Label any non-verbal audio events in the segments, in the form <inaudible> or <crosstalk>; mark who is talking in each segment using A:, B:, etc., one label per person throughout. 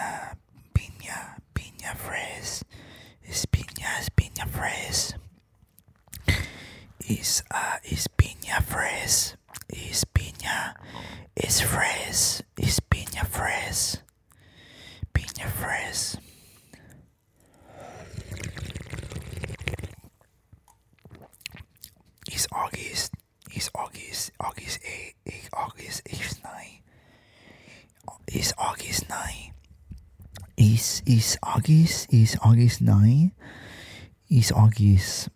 A: piña, piña, piña fresh. Is piña, is piña fresh. Is uh, is piña fresh. August is August 9 is August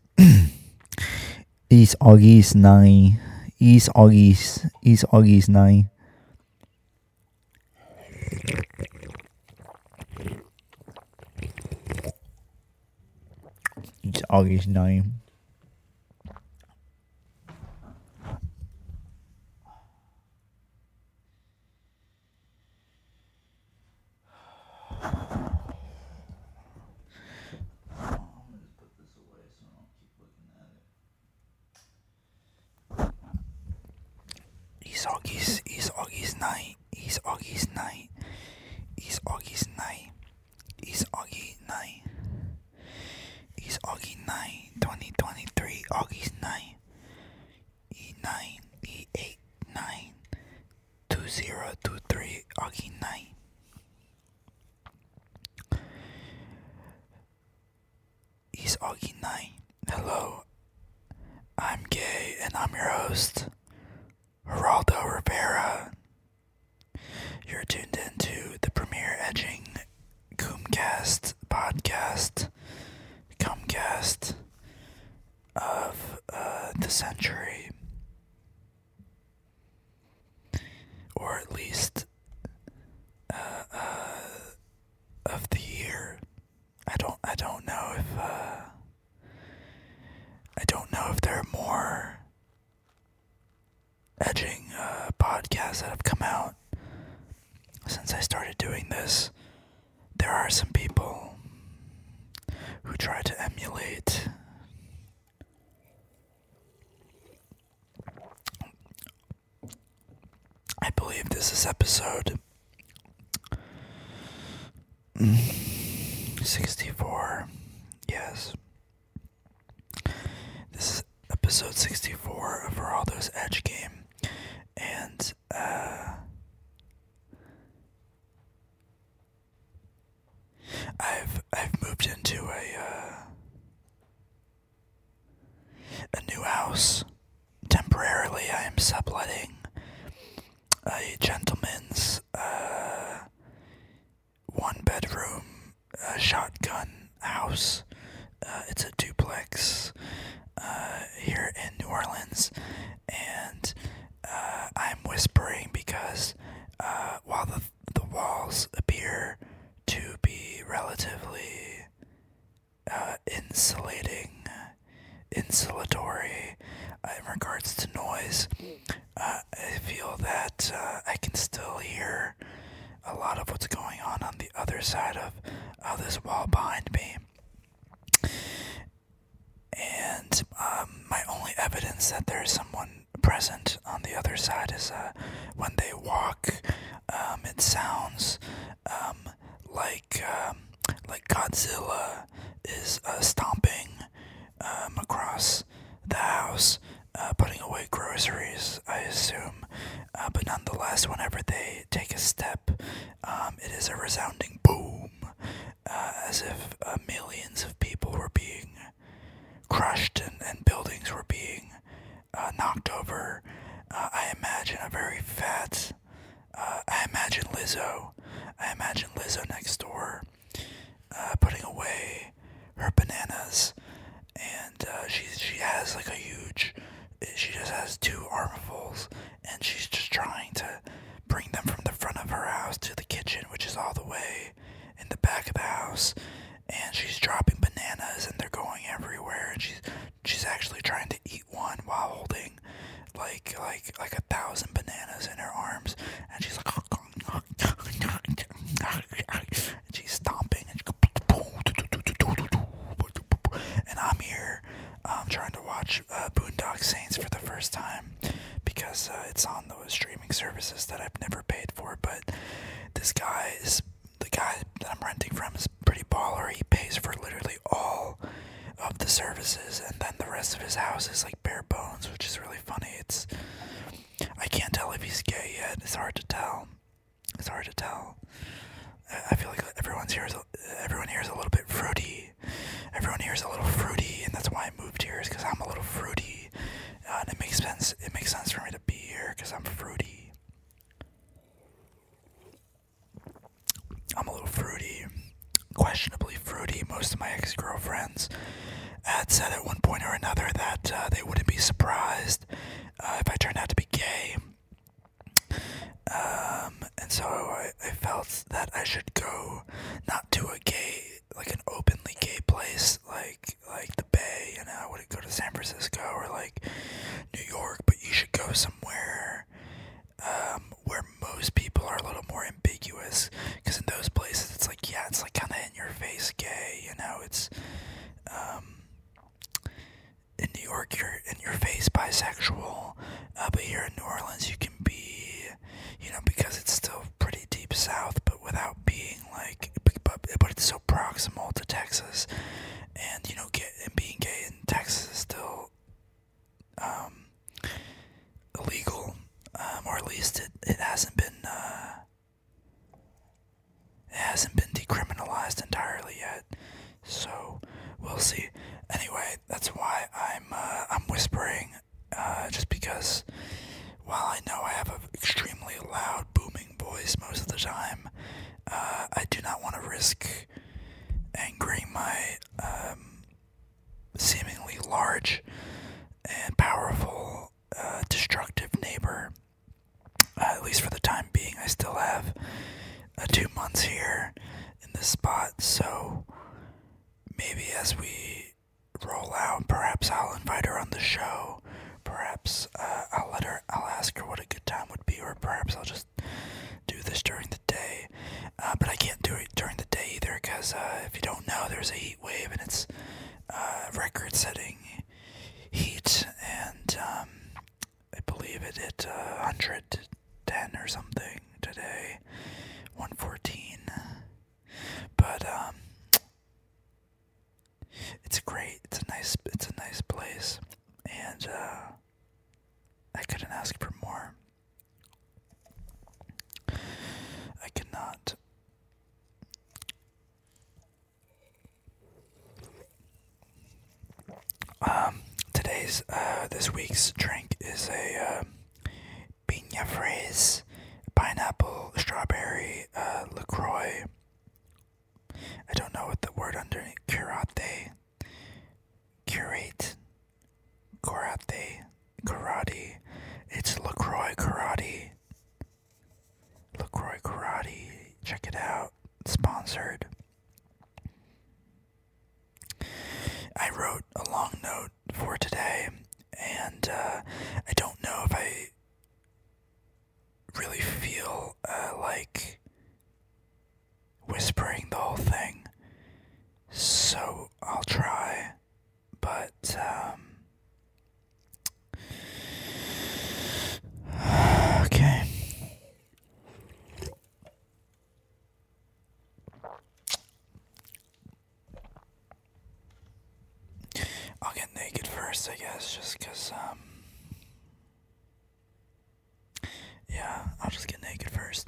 A: is August 9 is August is August 9 it's August 9 episode 64 of Geraldo's Edge Game. It's hard to tell. I feel like everyone's here is everyone here is a little bit fruity. Everyone here is a little fruity, and that's why I moved here is because I'm a little fruity, uh, and it makes sense. It makes sense for me to be here because I'm fruity. I'm a little fruity, questionably fruity. Most of my ex-girlfriends had said at one point or another that uh, they wouldn't be surprised uh, if I turned out to be gay. Um, and so I, I felt that I should go not to a gay, like an openly gay place, like like the Bay. Know, I wouldn't go to San Francisco or like New York, but you should go somewhere um, where most people are a little more ambiguous. Because in those places, it's like, yeah, it's like kind of in your face gay. You know, it's um, in New York, you're in your face bisexual, uh, but here in New Orleans, you can be, you know, because it's still pretty deep south, but without being like, but, but it's so proximal to Texas, and you know, get and being gay in Texas is still um, illegal, um, or at least it, it hasn't been uh, it hasn't been decriminalized entirely yet. So we'll see. Anyway, that's why I'm uh, I'm whispering, uh, just because while I know I have an extremely loud, booming voice most of the time, uh, I do not want to risk angering my um, seemingly large and powerful, uh, destructive neighbor. Uh, at least for the time being, I still have uh, two months here in this spot, so maybe as we roll out, perhaps I'll invite her on the show. Perhaps uh, I'll let her. I'll ask her what a good time would be, or perhaps I'll just do this during the day. Uh, but I can't do it during the day either, because uh, if you don't know, there's a heat wave and it's uh, record-setting heat, and um, I believe it hit 110 or something today, 114. But um, it's great. It's a nice. It's a nice place, and uh, I couldn't ask for more. I could not. Um, today's uh, this week's drink is a uh, piña fraise, pineapple, strawberry, uh, Lacroix. I don't know what the word underneath curate, karate, karate. It's Lacroix karate. Lacroix karate. Check it out. Sponsored. I wrote a long note for today, and uh, I don't know if I really feel uh, like whispering the whole thing. So I'll try. But, um. <sighs> Okay. I'll get naked first, I guess, just because, um. Yeah, I'll just get naked first.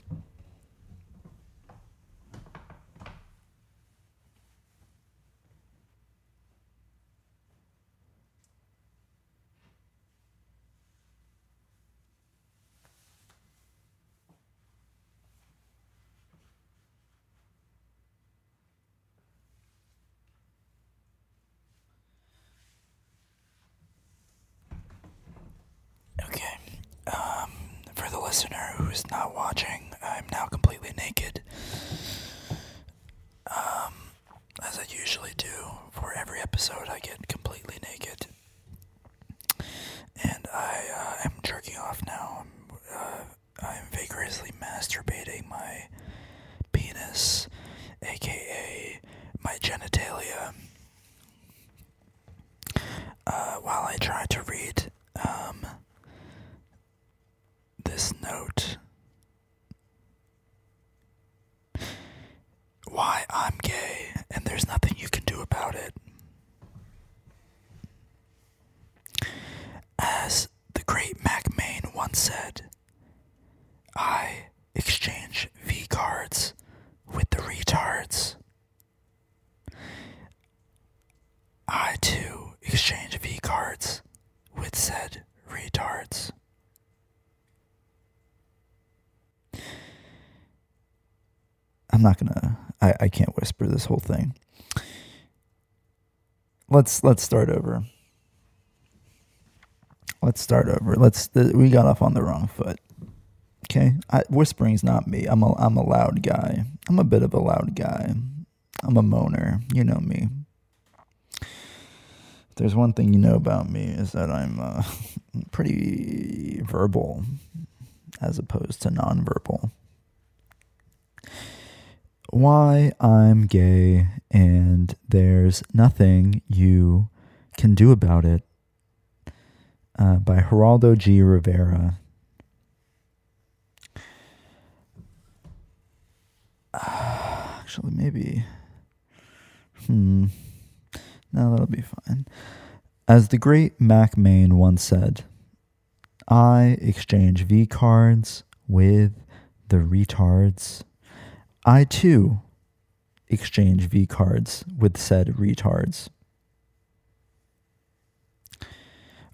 A: Okay. Um, for the listener who's not watching, I'm now completely naked. Um, as I usually do for every episode, I get completely naked. And I uh, am jerking off now. I'm, uh, I'm vigorously masturbating my penis, aka my genitalia, uh, while I try to I'm not gonna. I, I can't whisper this whole thing. Let's let's start over. Let's start over. Let's. We got off on the wrong foot. Okay, I, whispering's not me. I'm a I'm a loud guy. I'm a bit of a loud guy. I'm a moaner. You know me. If there's one thing you know about me is that I'm uh, <laughs> pretty verbal, as opposed to nonverbal. Why I'm gay and there's nothing you can do about it uh, by Geraldo G. Rivera. <sighs> actually, maybe. Hmm. No, that'll be fine. As the great Mack Maine once said, I exchange V cards with the retards. I too exchange V cards with said retards.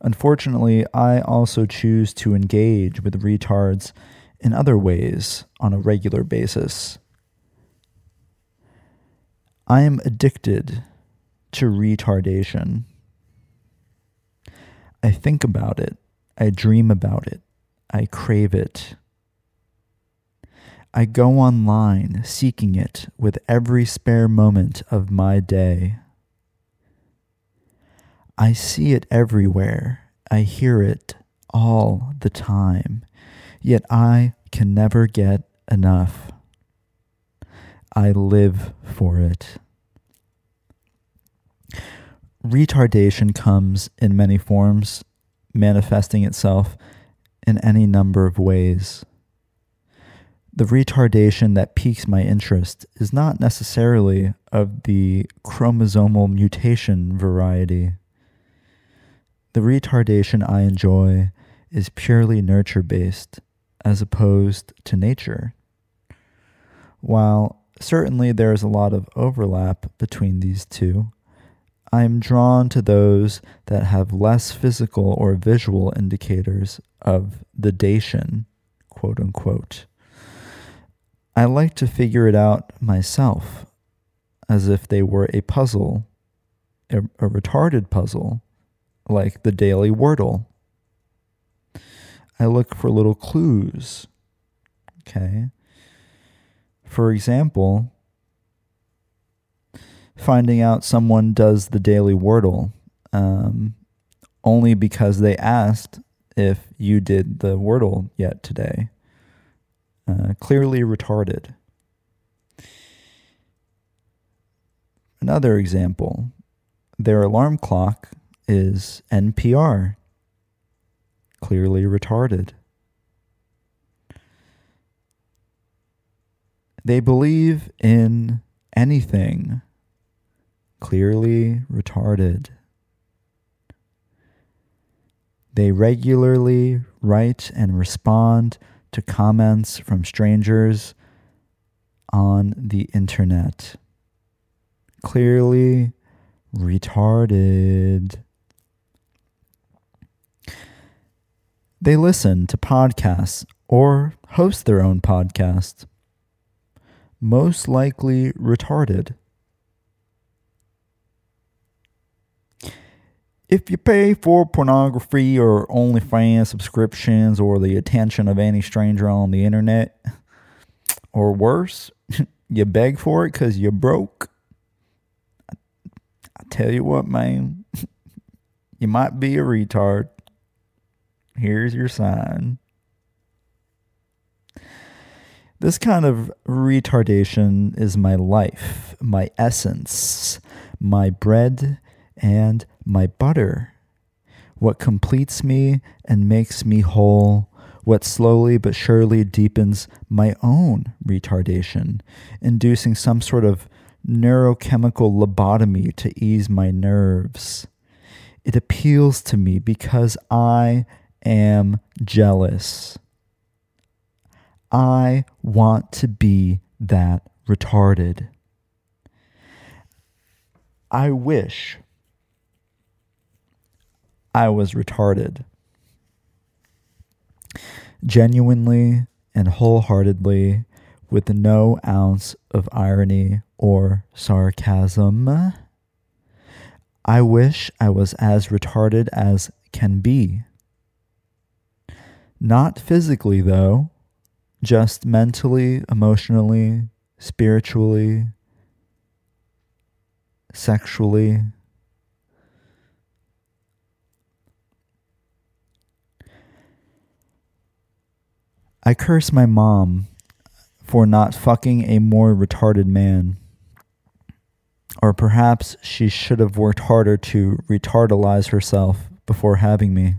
A: Unfortunately, I also choose to engage with retards in other ways on a regular basis. I am addicted to retardation. I think about it. I dream about it. I crave it. I go online seeking it with every spare moment of my day. I see it everywhere. I hear it all the time. Yet I can never get enough. I live for it. Retardation comes in many forms, manifesting itself in any number of ways. The retardation that piques my interest is not necessarily of the chromosomal mutation variety. The retardation I enjoy is purely nurture based as opposed to nature. While certainly there is a lot of overlap between these two, I am drawn to those that have less physical or visual indicators of the dation, quote unquote. I like to figure it out myself as if they were a puzzle, a, a retarded puzzle like the daily wordle. I look for little clues. Okay. For example, finding out someone does the daily wordle um, only because they asked if you did the wordle yet today. Uh, clearly retarded. Another example their alarm clock is NPR. Clearly retarded. They believe in anything. Clearly retarded. They regularly write and respond to comments from strangers on the internet. Clearly retarded. They listen to podcasts or host their own podcast. Most likely retarded. If you pay for pornography or OnlyFans subscriptions or the attention of any stranger on the internet, or worse, <laughs> you beg for it because you're broke, I tell you what, man, <laughs> you might be a retard. Here's your sign. This kind of retardation is my life, my essence, my bread and my butter. What completes me and makes me whole, what slowly but surely deepens my own retardation, inducing some sort of neurochemical lobotomy to ease my nerves. It appeals to me because I am jealous. I want to be that retarded. I wish I was retarded. Genuinely and wholeheartedly, with no ounce of irony or sarcasm. I wish I was as retarded as can be. Not physically, though, just mentally, emotionally, spiritually, sexually. I curse my mom for not fucking a more retarded man. Or perhaps she should have worked harder to retardalize herself before having me.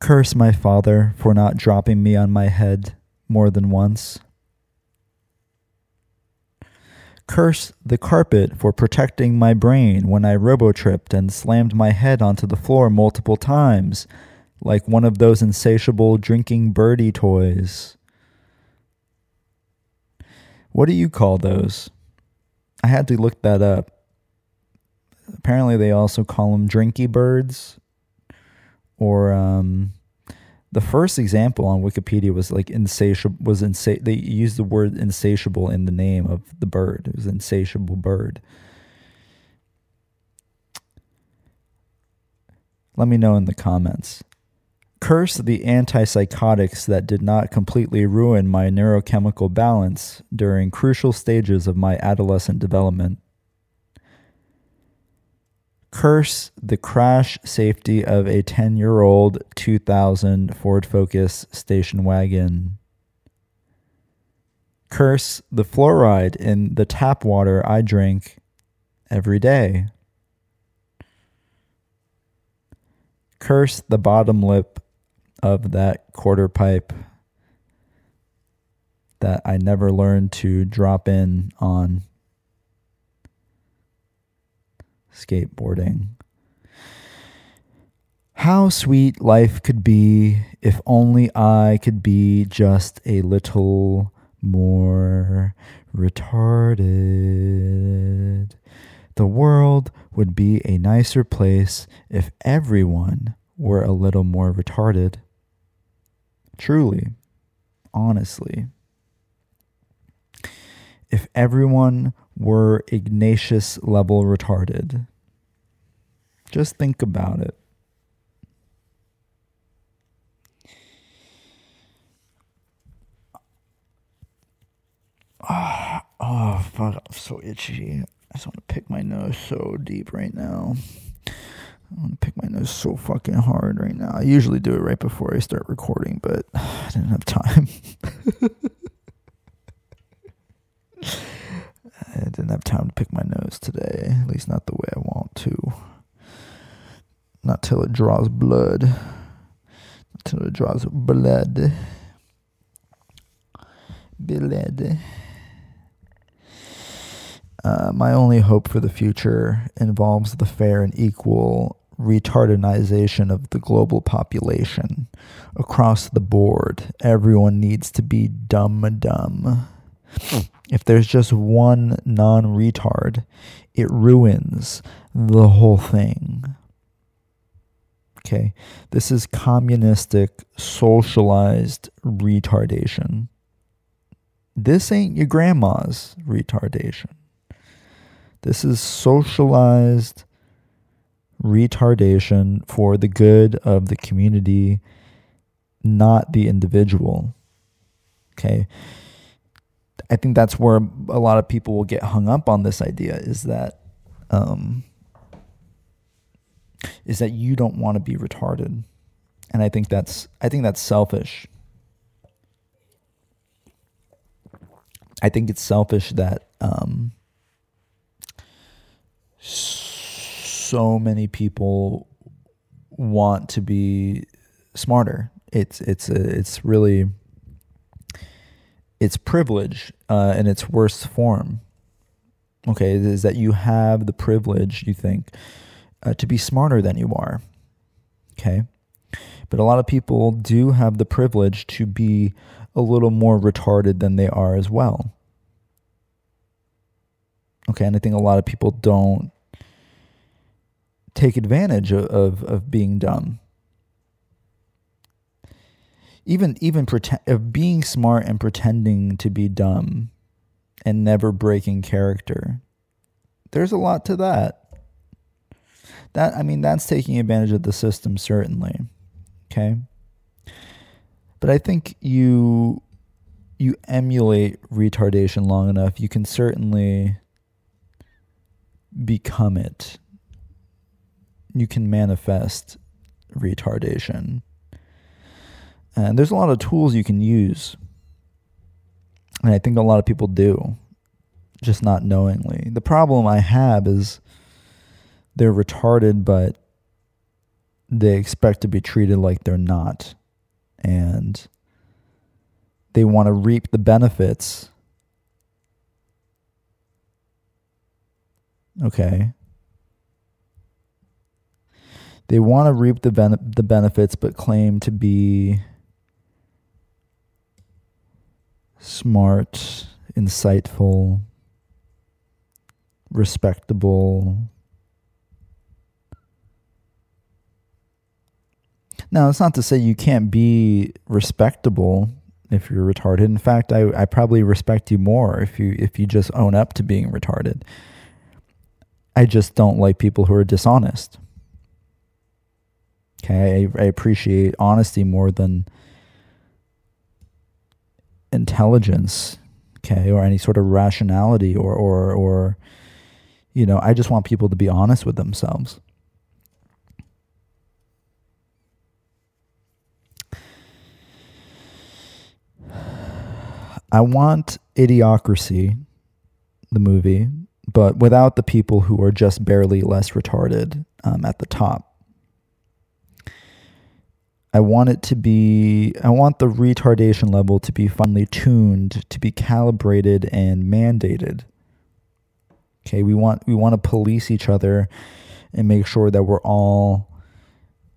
A: Curse my father for not dropping me on my head more than once. Curse the carpet for protecting my brain when I robo tripped and slammed my head onto the floor multiple times like one of those insatiable drinking birdie toys. What do you call those? I had to look that up. Apparently, they also call them drinky birds. Or um, the first example on Wikipedia was like insatiable. Was insa- They used the word insatiable in the name of the bird. It was insatiable bird. Let me know in the comments. Curse the antipsychotics that did not completely ruin my neurochemical balance during crucial stages of my adolescent development. Curse the crash safety of a 10 year old 2000 Ford Focus station wagon. Curse the fluoride in the tap water I drink every day. Curse the bottom lip of that quarter pipe that I never learned to drop in on skateboarding. How sweet life could be if only I could be just a little more retarded. The world would be a nicer place if everyone were a little more retarded. Truly, honestly, if everyone were Ignatius level retarded, just think about it. Oh, oh, fuck, I'm so itchy. I just want to pick my nose so deep right now. I want to pick my nose so fucking hard right now. I usually do it right before I start recording, but <sighs> I didn't have time. <laughs> I didn't have time to pick my nose today, at least not the way I want to. Not till it draws blood. Not till it draws blood. Blood. Uh, my only hope for the future involves the fair and equal retardinization of the global population across the board. Everyone needs to be dumb dumb. If there's just one non retard, it ruins the whole thing. Okay, this is communistic, socialized retardation. This ain't your grandma's retardation. This is socialized retardation for the good of the community, not the individual. Okay. I think that's where a lot of people will get hung up on this idea is that um, is that you don't want to be retarded. And I think that's I think that's selfish. I think it's selfish that um, many people want to be smarter. It's it's it's really it's privilege uh, in its worst form. Okay, is that you have the privilege, you think, uh, to be smarter than you are. Okay, but a lot of people do have the privilege to be a little more retarded than they are as well. Okay, and I think a lot of people don't take advantage of, of, of being dumb. even even pretend of being smart and pretending to be dumb and never breaking character. There's a lot to that. That I mean that's taking advantage of the system certainly. Okay? But I think you you emulate retardation long enough, you can certainly become it. You can manifest retardation. And there's a lot of tools you can use. And I think a lot of people do, just not knowingly. The problem I have is they're retarded, but they expect to be treated like they're not. And they want to reap the benefits. Okay. They want to reap the ben- the benefits, but claim to be smart, insightful, respectable. Now, it's not to say you can't be respectable if you're retarded. In fact, I, I probably respect you more if you if you just own up to being retarded. I just don't like people who are dishonest. Okay, I, I appreciate honesty more than intelligence, okay, or any sort of rationality or or or you know, I just want people to be honest with themselves. <sighs> I want Idiocracy, the movie, but without the people who are just barely less retarded um, at the top. I want it to be, I want the retardation level to be finely tuned, to be calibrated and mandated. Okay, we want we want to police each other and make sure that we're all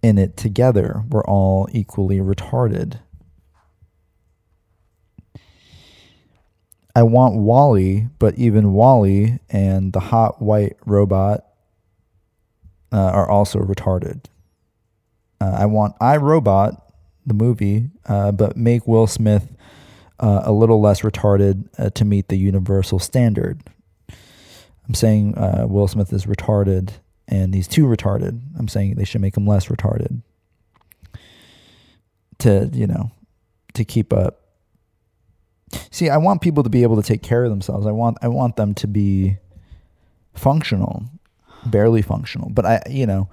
A: in it together. We're all equally retarded. I want WALL-E, but even WALL-E and the hot white robot uh, are also retarded. Uh, I want iRobot, the movie, uh, but make Will Smith uh, a little less retarded uh, to meet the universal standard. I'm saying uh, Will Smith is retarded and he's too retarded. I'm saying they should make him less retarded to, you know, to keep up. See, I want people to be able to take care of themselves. I want I want them to be functional, barely functional. But I, you know,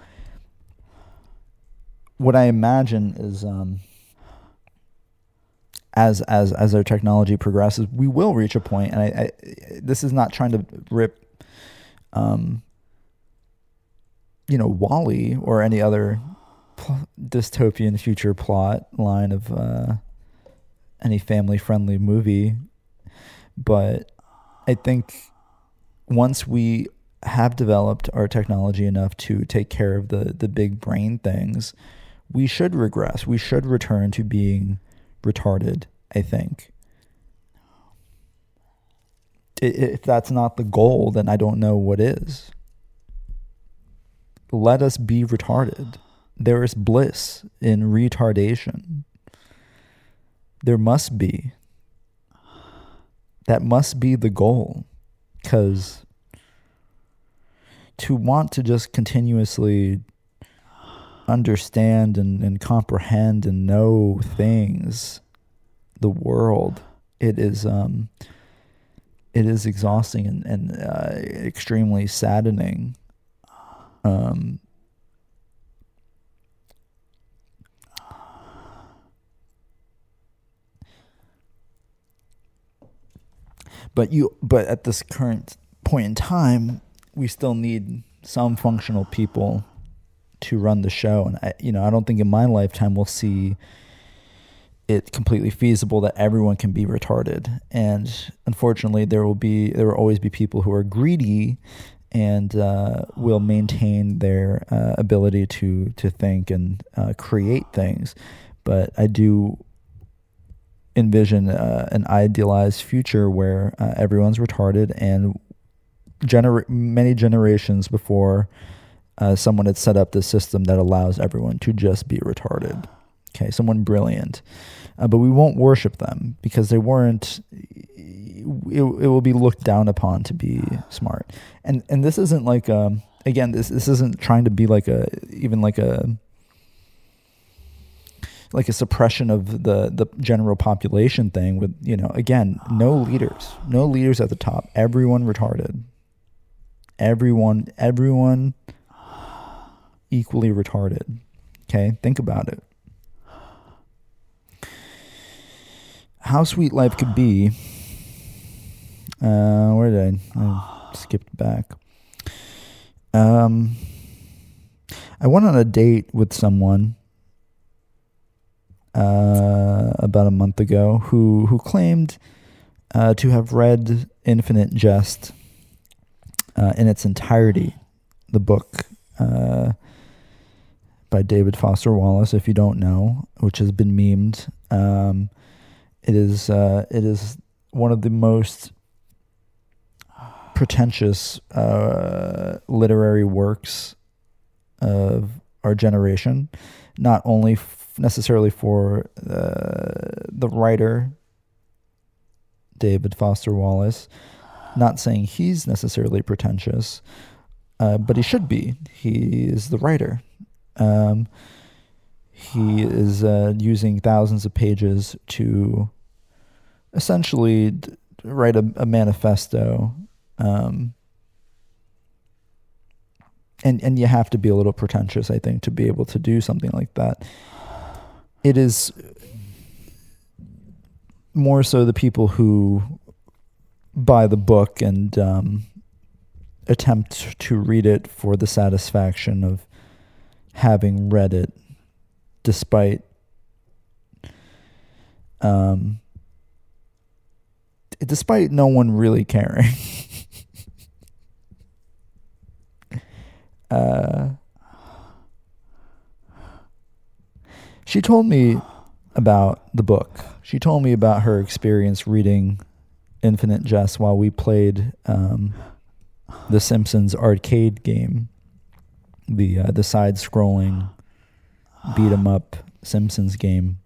A: what I imagine is um, as as as our technology progresses, we will reach a point, and I, I this is not trying to rip, um, you know, WALL-E or any other pl- dystopian future plot line of uh, any family friendly movie, but I think once we have developed our technology enough to take care of the the big brain things we should regress. We should return to being retarded, I think. If that's not the goal, then I don't know what is. Let us be retarded. There is bliss in retardation. There must be. That must be the goal. Because to want to just continuously understand and, and comprehend and know things, the world, it is um, it is exhausting and, and uh, extremely saddening. Um, but you but at this current point in time, we still need some functional people to run the show. And I, you know, I don't think in my lifetime we'll see it completely feasible that everyone can be retarded. And unfortunately, there will be there will always be people who are greedy and uh, will maintain their uh, ability to to think and uh, create things. But I do envision uh, an idealized future where uh, everyone's retarded and gener- many generations before uh, someone had set up this system that allows everyone to just be retarded. <sighs> Okay, someone brilliant. uh, but we won't worship them because they weren't. It, it will be looked down upon to be smart, and and this isn't like um again this this isn't trying to be like a even like a like a suppression of the the general population thing with you know again no <sighs> leaders no leaders at the top everyone retarded everyone everyone equally retarded. Okay think about it. How sweet life could be uh where did i i skipped back. Um i went on a date with someone uh, about a month ago who who claimed uh, to have read Infinite Jest uh, in its entirety, the book uh, by David Foster Wallace. If you don't know, which has been memed, um, it is uh, it is one of the most pretentious uh, literary works of our generation. Not only necessarily for uh, the writer, David Foster Wallace. Not saying he's necessarily pretentious, uh, but he should be. He is the writer. Um, he is uh, using thousands of pages to essentially d- write a, a manifesto. Um, and and you have to be a little pretentious, I think, to be able to do something like that it is more so the people who buy the book and um, attempt to read it for the satisfaction of having read it, despite um, despite no one really caring. <laughs> uh, She told me about the book. She told me about her experience reading Infinite Jest while we played um, the Simpsons arcade game, the uh, the side scrolling <sighs> beat 'em up Simpsons game.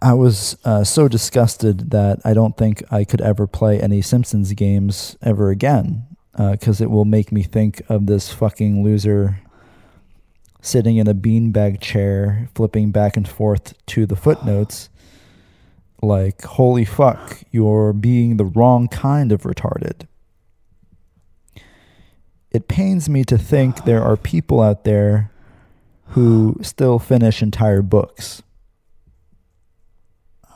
A: I was uh, so disgusted that I don't think I could ever play any Simpsons games ever again because uh, it will make me think of this fucking loser sitting in a beanbag chair, flipping back and forth to the footnotes, like, holy fuck, you're being the wrong kind of retarded. It pains me to think there are people out there who still finish entire books.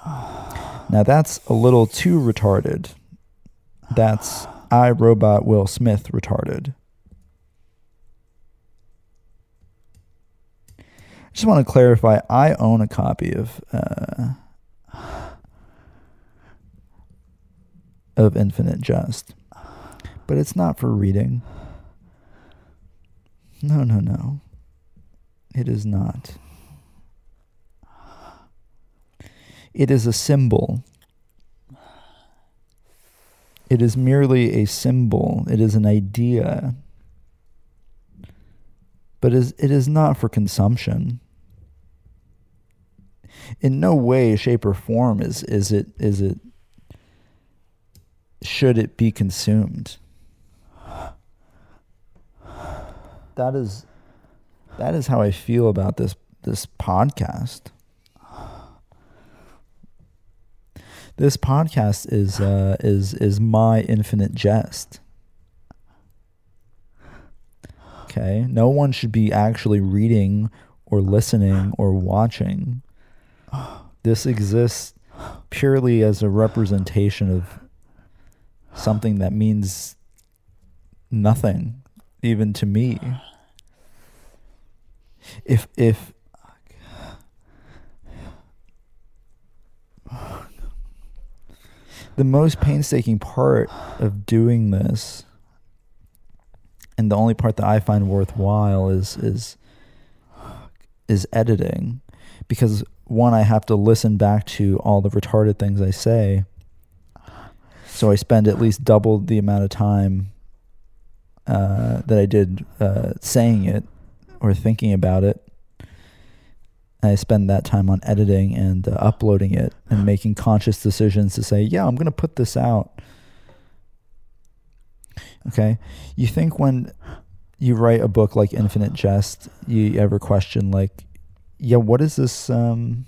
A: Now, that's a little too retarded. That's I, Robot Will Smith retarded. I just want to clarify I own a copy of uh, of Infinite Jest, but it's not for reading. No, no, no. It is not. It is a symbol. It is merely a symbol. It is an idea. But it is not for consumption in no way, shape, or form is is it is it should it be consumed. That is that is how I feel about this this podcast. This podcast is uh, is is my infinite jest. Okay, no one should be actually reading or listening or watching this exists purely as a representation of something that means nothing even to me if if the most painstaking part of doing this and the only part that I find worthwhile is is is editing because one, I have to listen back to all the retarded things I say. So I spend at least double the amount of time uh, that I did uh, saying it or thinking about it. I spend that time on editing and uh, uploading it and <sighs> making conscious decisions to say, yeah, I'm going to put this out. Okay. You think when you write a book like Infinite Jest, you ever question, like, yeah, what is this? Um,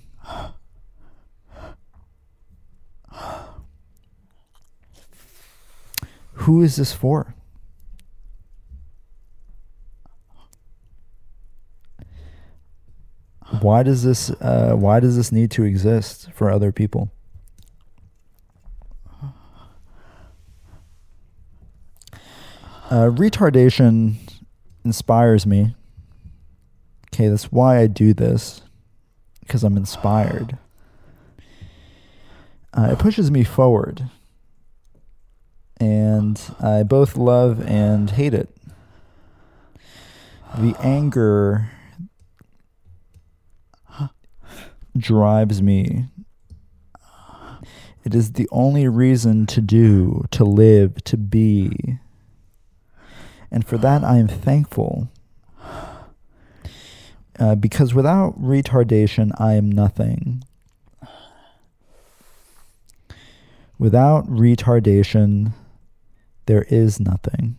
A: who is this for? Why does this uh, why does this need to exist for other people? Uh, retardation inspires me. Okay, that's why I do this because I'm inspired. Uh, it pushes me forward, and I both love and hate it. The anger drives me. It is the only reason to do, to live, to be. And for that, I am thankful. Uh, because without retardation, I am nothing. Without retardation, there is nothing.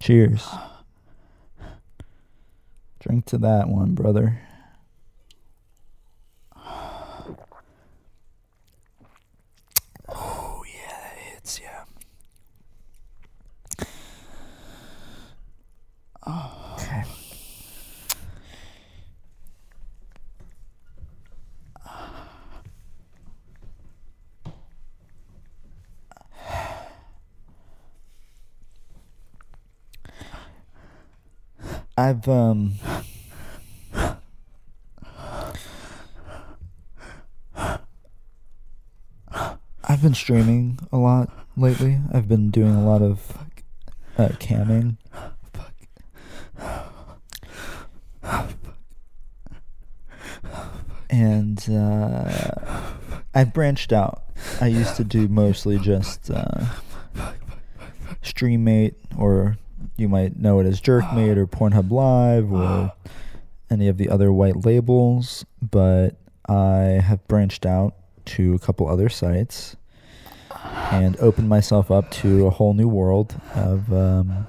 A: Cheers. Drink to that one, brother. Oh, yeah, it's yeah. Oh, okay. I've um I've been streaming a lot lately. I've been doing a lot of uh, camming. And uh, I've branched out. I used to do mostly just uh, Streamate, or you might know it as Jerkmate or <gasps> Pornhub Live or <gasps> any of the other white labels. But I have branched out to a couple other sites and opened myself up to a whole new world of um,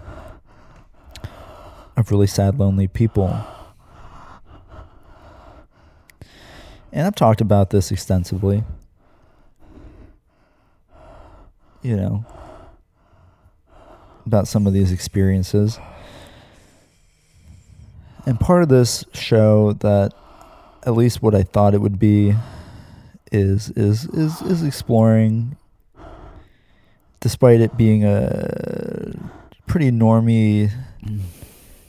A: of really sad, lonely people. And I've talked about this extensively. You know, about some of these experiences. And part of this show that at least what I thought it would be is is is is exploring despite it being a pretty normy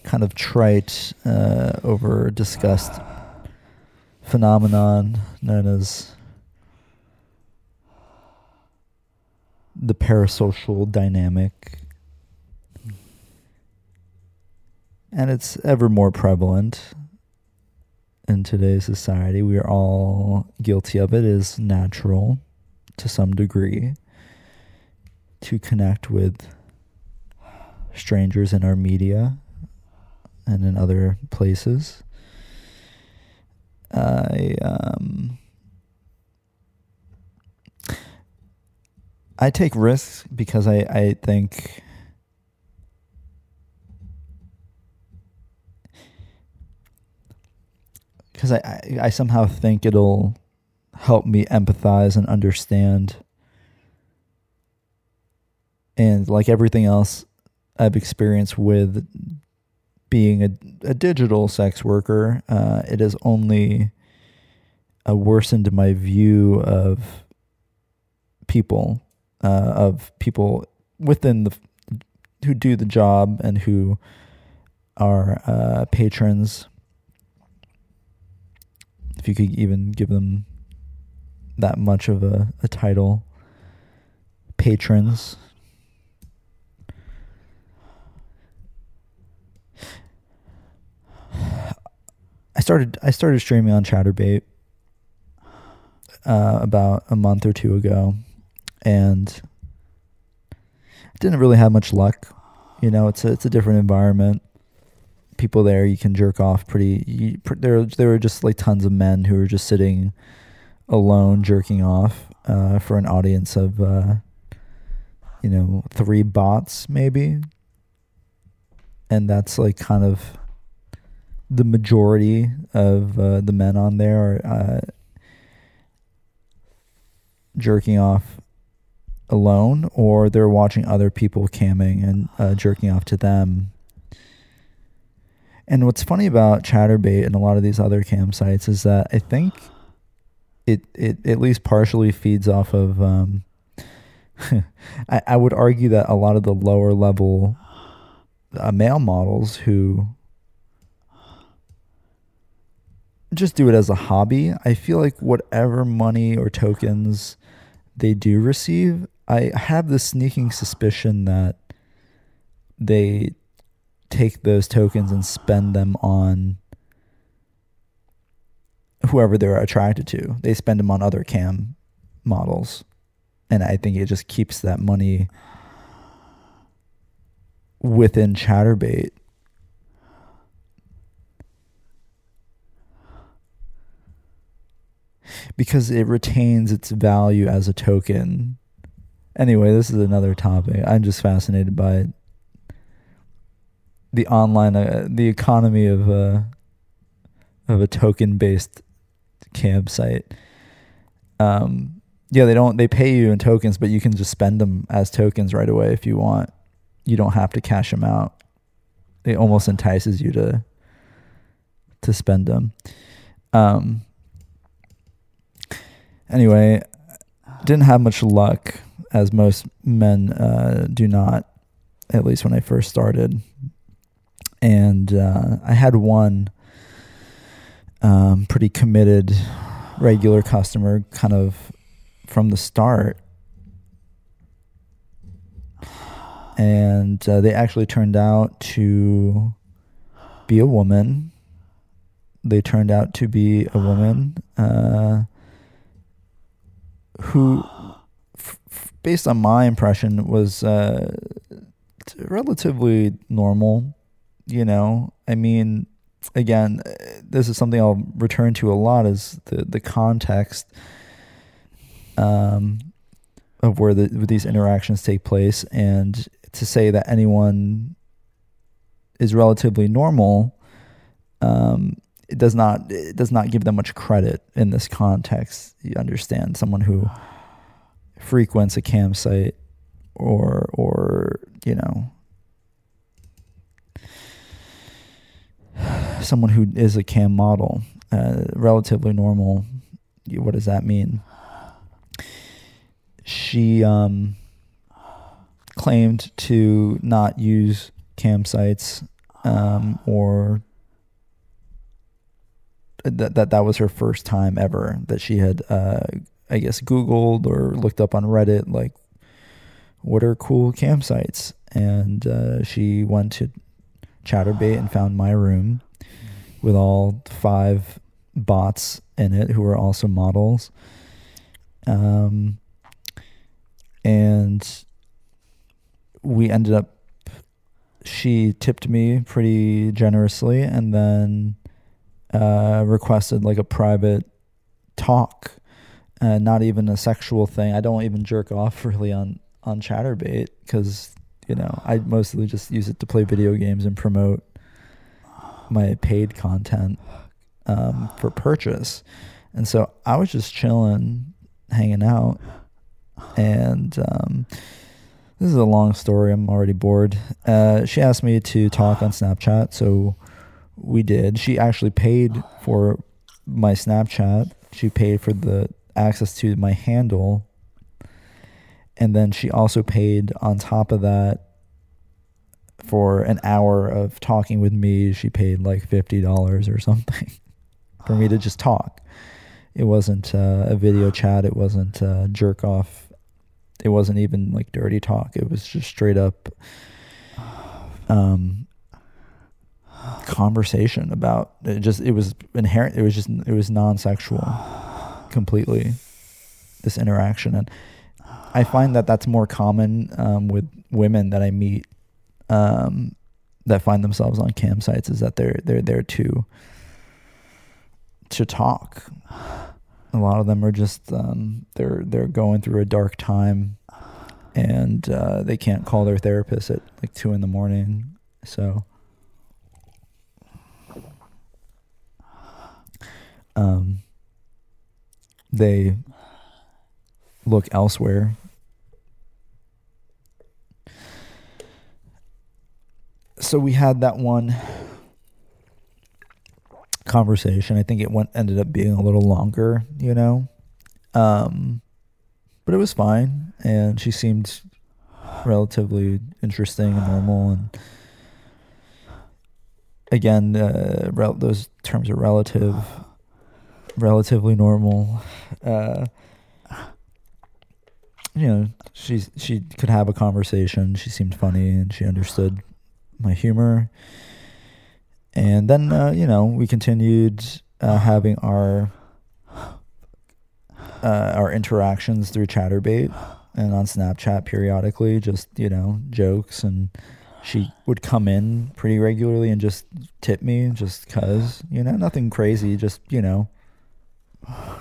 A: kind of trite uh, over discussed phenomenon known as the parasocial dynamic and it's ever more prevalent in today's society. We are all guilty of it. It is natural to some degree to connect with strangers in our media and in other places. I um, I take risks because I, I think because I, I, I somehow think it'll help me empathize and understand. And like everything else I've experienced with being a, a digital sex worker, uh, it has only uh, worsened my view of people, uh, of people within the who do the job and who are uh, patrons if you could even give them that much of a, a title. Patrons. I started I started streaming on Chaturbate uh, about a month or two ago, and didn't really have much luck. You know, it's a, it's a different environment. People there. You can jerk off pretty. You, pr- there, there were just like tons of men who were just sitting alone jerking off uh, for an audience of, uh, you know, three bots maybe, and that's like kind of the majority of uh, the men on there are uh, jerking off alone, or they're watching other people camming and uh, jerking off to them. And what's funny about Chaturbate and a lot of these other cam sites is that I think it it at least partially feeds off of. Um, <laughs> I, I would argue that a lot of the lower level uh, male models who just do it as a hobby. I feel like whatever money or tokens they do receive, I have the sneaking suspicion that they take those tokens and spend them on whoever they're attracted to. They spend them on other cam models. And I think it just keeps that money within Chaturbate Because it retains its value as a token. Anyway, this is another topic. I'm just fascinated by the online, uh, the economy of uh, of a token based campsite. Um, yeah, they don't. They pay you in tokens, but you can just spend them as tokens right away if you want. You don't have to cash them out. It almost entices you to to spend them. Um. Anyway, didn't have much luck, as most men uh, do not. At least when I first started, and uh, I had one um, pretty committed regular customer kind of from the start. And uh, they actually turned out to be a woman. They turned out to be a woman uh, who, f- f- based on my impression, was uh, relatively normal. You know, I mean, again, this is something I'll return to a lot is the the context um, of where the where these interactions take place, and to say that anyone is relatively normal, um, it does not it does not give them much credit in this context. You understand someone who <sighs> frequents a campsite or or you know someone who is a cam model, uh, relatively normal. What does that mean? She um, claimed to not use campsites um, or that, that that was her first time ever that she had uh, I guess Googled or looked up on Reddit like what are cool campsites and uh, she went to Chaturbate and found my room with all five bots in it who are also models. Um, and we ended up, she tipped me pretty generously and then uh, requested like a private talk, uh, not even a sexual thing. I don't even jerk off really on, on Chaturbate because, you know, I mostly just use it to play video games and promote my paid content um, for purchase. And so I was just chilling, hanging out. And um, this is a long story. I'm already bored. Uh, she asked me to talk on Snapchat. So we did. She actually paid for my Snapchat, she paid for the access to my handle. And then she also paid on top of that for an hour of talking with me, she paid like fifty dollars or something <laughs> for me to just talk. It wasn't uh, a video chat. It wasn't uh, jerk off. It wasn't even like dirty talk. It was just straight up <sighs> um, conversation about it. Just it was inherent. It was just it was non sexual <sighs> completely. This interaction and I find that that's more common um, with women that I meet um, that find themselves on campsites is that they're they're there to to talk. A lot of them are just um, they're they're going through a dark time, and uh, they can't call their therapist at like two in the morning. So, um, they look elsewhere. So we had that one conversation. I think it went ended up being a little longer, you know. Um but it was fine and she seemed relatively interesting and normal and again uh, rel- those terms are relative relatively normal uh you know she she could have a conversation she seemed funny and she understood my humor and then uh, you know we continued uh, having our uh, our interactions through Chaturbate and on Snapchat periodically, just you know jokes, and she would come in pretty regularly and just tip me just cause you know nothing crazy, just you know.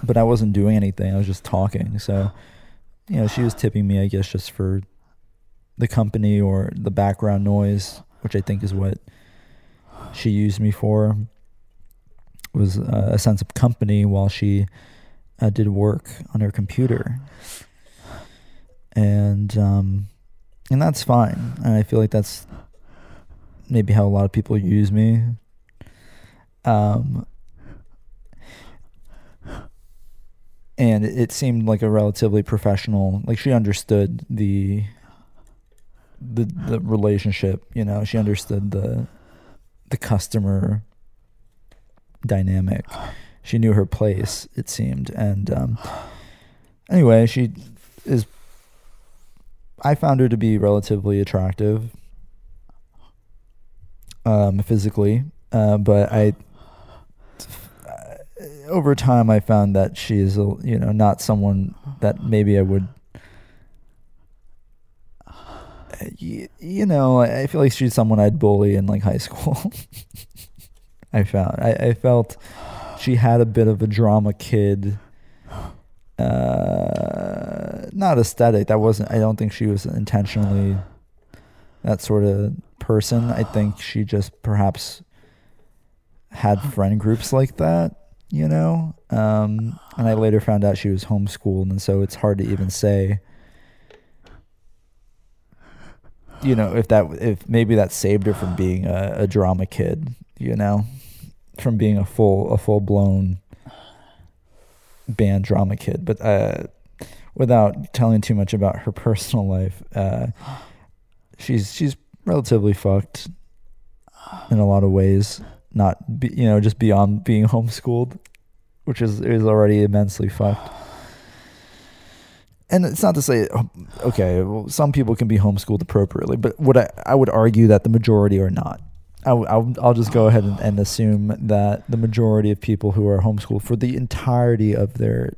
A: But I wasn't doing anything; I was just talking. So, you know, she was tipping me, I guess, just for the company or the background noise, which I think is what she used me for was uh, a sense of company while she uh, did work on her computer, and um, and that's fine. And I feel like that's maybe how a lot of people use me. Um, and it seemed like a relatively professional. Like she understood the the the relationship. You know, she understood the the customer dynamic. She knew her place, it seemed. And um, anyway, she is. I found her to be relatively attractive um, physically, uh, but I. Over time, I found that she is, you know, not someone that maybe I would you, you know, I feel like she's someone I'd bully in like high school. <laughs> I found I, I felt she had a bit of a drama kid. Uh, not aesthetic. That wasn't. I don't think she was intentionally that sort of person. I think she just perhaps had friend groups like that. You know, um, and I later found out she was homeschooled, and so it's hard to even say you know, if that if maybe that saved her from being a, a drama kid, you know, from being a full a full blown band drama kid. But uh, without telling too much about her <laughs> personal life, uh, she's she's relatively fucked in a lot of ways. Not be, you know just beyond being <laughs> homeschooled, which is is already immensely fucked and it's not to say okay well, some people can be homeschooled appropriately but what I, I would argue that the majority are not. I, will I'll just go ahead and, and, assume that the majority of people who are homeschooled for the entirety of their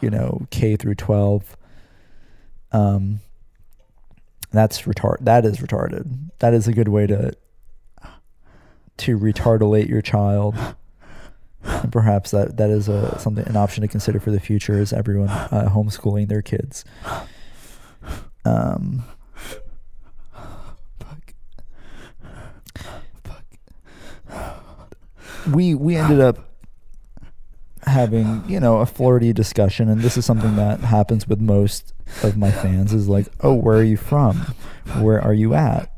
A: you know k through 12 um that's retard that is retarded. That is a good way to to retardolate your child <laughs> perhaps that that is a something an option to consider for the future is everyone uh, homeschooling their kids. Um, Fuck. Fuck. we we ended up having you know a flirty discussion, and this is something that happens with most of my fans. Is like, oh, where are you from? Where are you at?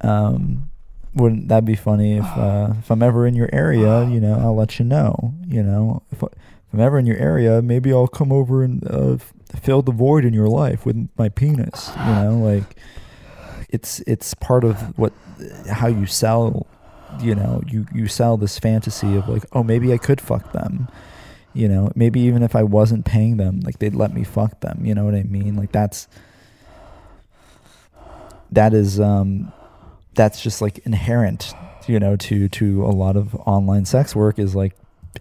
A: Um, wouldn't that be funny if <sighs> uh, if I'm ever in your area, you know, I'll let you know. You know, if, if I'm ever in your area, maybe I'll come over and uh, fill the void in your life with my penis. You know, like it's it's part of what how you sell. You know, you you sell this fantasy of like, oh, maybe I could fuck them. You know, maybe even if I wasn't paying them, like they'd let me fuck them. You know what I mean? Like that's that is um that's just like inherent, you know, to to a lot of online sex work is like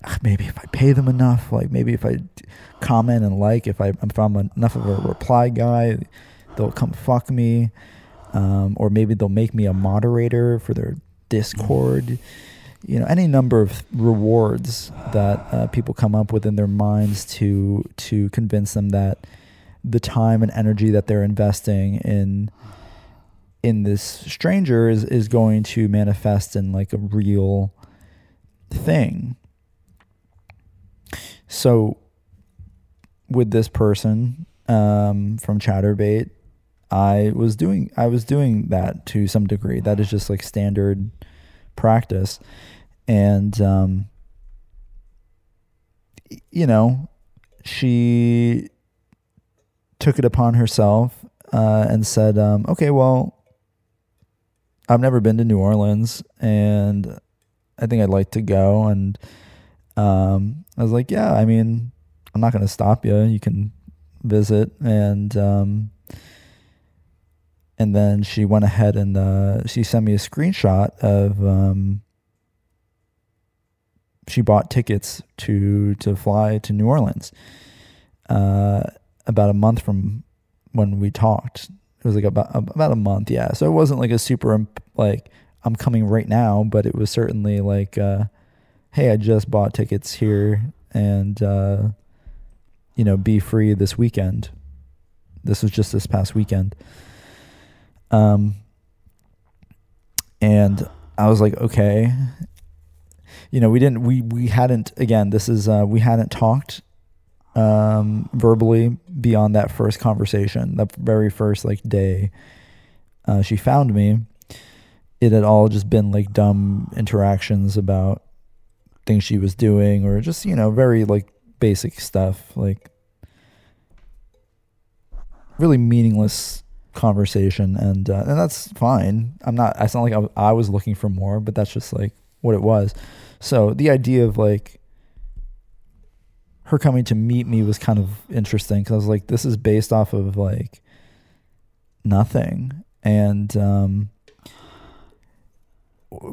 A: ah, maybe if I pay them enough, like maybe if I comment and like, if I, if I'm enough of a reply guy, they'll come fuck me. um, or maybe they'll make me a moderator for their Discord. You know, any number of rewards that uh, people come up with in their minds to to convince them that the time and energy that they're investing in in this stranger is is going to manifest in like a real thing. So with this person um, from Chaturbate, I was doing I was doing that to some degree. That is just like standard practice, and um, you know, she took it upon herself uh, and said, um, "Okay, well, I've never been to New Orleans, and I think I'd like to go." And um, I was like, "Yeah, I mean, I'm not going to stop you. You can visit." And um, and then she went ahead and uh, she sent me a screenshot of um, she bought tickets to to fly to New Orleans uh, about a month from when we talked. It was like about about a month, yeah. So it wasn't like a super like I'm coming right now, but it was certainly like, uh, hey, I just bought tickets here, and uh, you know, be free this weekend. This was just this past weekend. Um, and I was like, okay, you know, we didn't, we, we hadn't, again, this is, uh, we hadn't talked, um, verbally beyond that first conversation, that very first like day, uh, she found me. It had all just been like dumb interactions about things she was doing or just, you know, very like basic stuff, like really meaningless conversation, and uh, and that's fine. I'm not. It's not like I, I was looking for more, but that's just like what it was. So the idea of like her coming to meet me was kind of interesting because I was like, this is based off of like nothing, and um,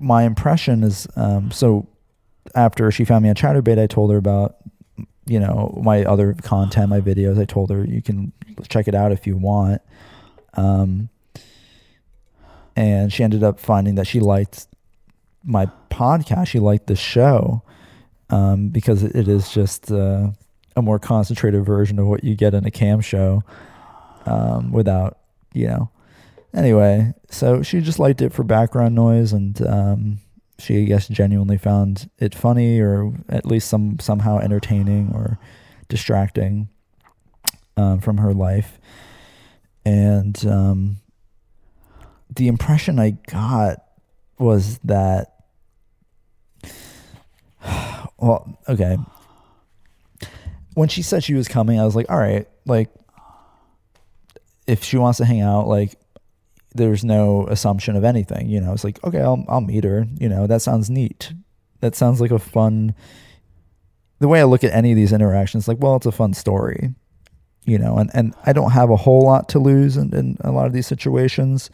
A: my impression is um, so. After she found me on Chaturbate, I told her about you know my other content, my videos. I told her you can check it out if you want. Um, and she ended up finding that she liked my podcast. She liked the show um, because it is just uh, a more concentrated version of what you get in a cam show um, without, you know. Anyway, so she just liked it for background noise, and um, she, I guess, genuinely found it funny or at least some somehow entertaining or distracting um, from her life. And um, the impression I got was that, well, okay. When she said she was coming, I was like, all right, like, if she wants to hang out, like, there's no assumption of anything, you know. It's like, okay, I'll I'll meet her, you know. That sounds neat. That sounds like a fun. The way I look at any of these interactions, like, well, it's a fun story, you know, and, and I don't have a whole lot to lose in, in a lot of these situations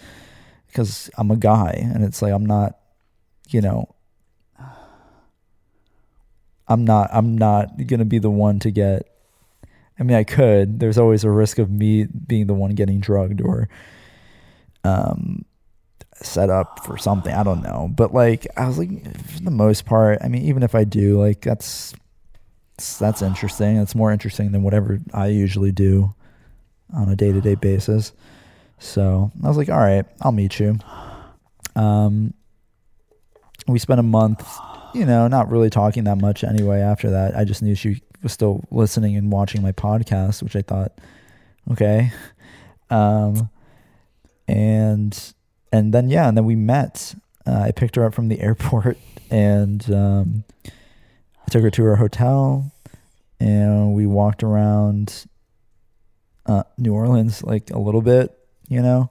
A: because I'm a guy and it's like I'm not, you know, I'm not I'm not gonna be the one to get I mean I could. There's always a risk of me being the one getting drugged or um set up for something. I don't know. But like I was like for the most part, I mean even if I do, like that's that's interesting. It's more interesting than whatever I usually do on a day to day basis. So I was like, all right, I'll meet you. Um, we spent a month, you know, not really talking that much anyway. After that, I just knew she was still listening and watching my podcast, which I thought, okay. Um, and and then yeah, and then we met. Uh, I picked her up from the <laughs> airport and um, I took her to her hotel and we walked around uh, New Orleans like a little bit, you know,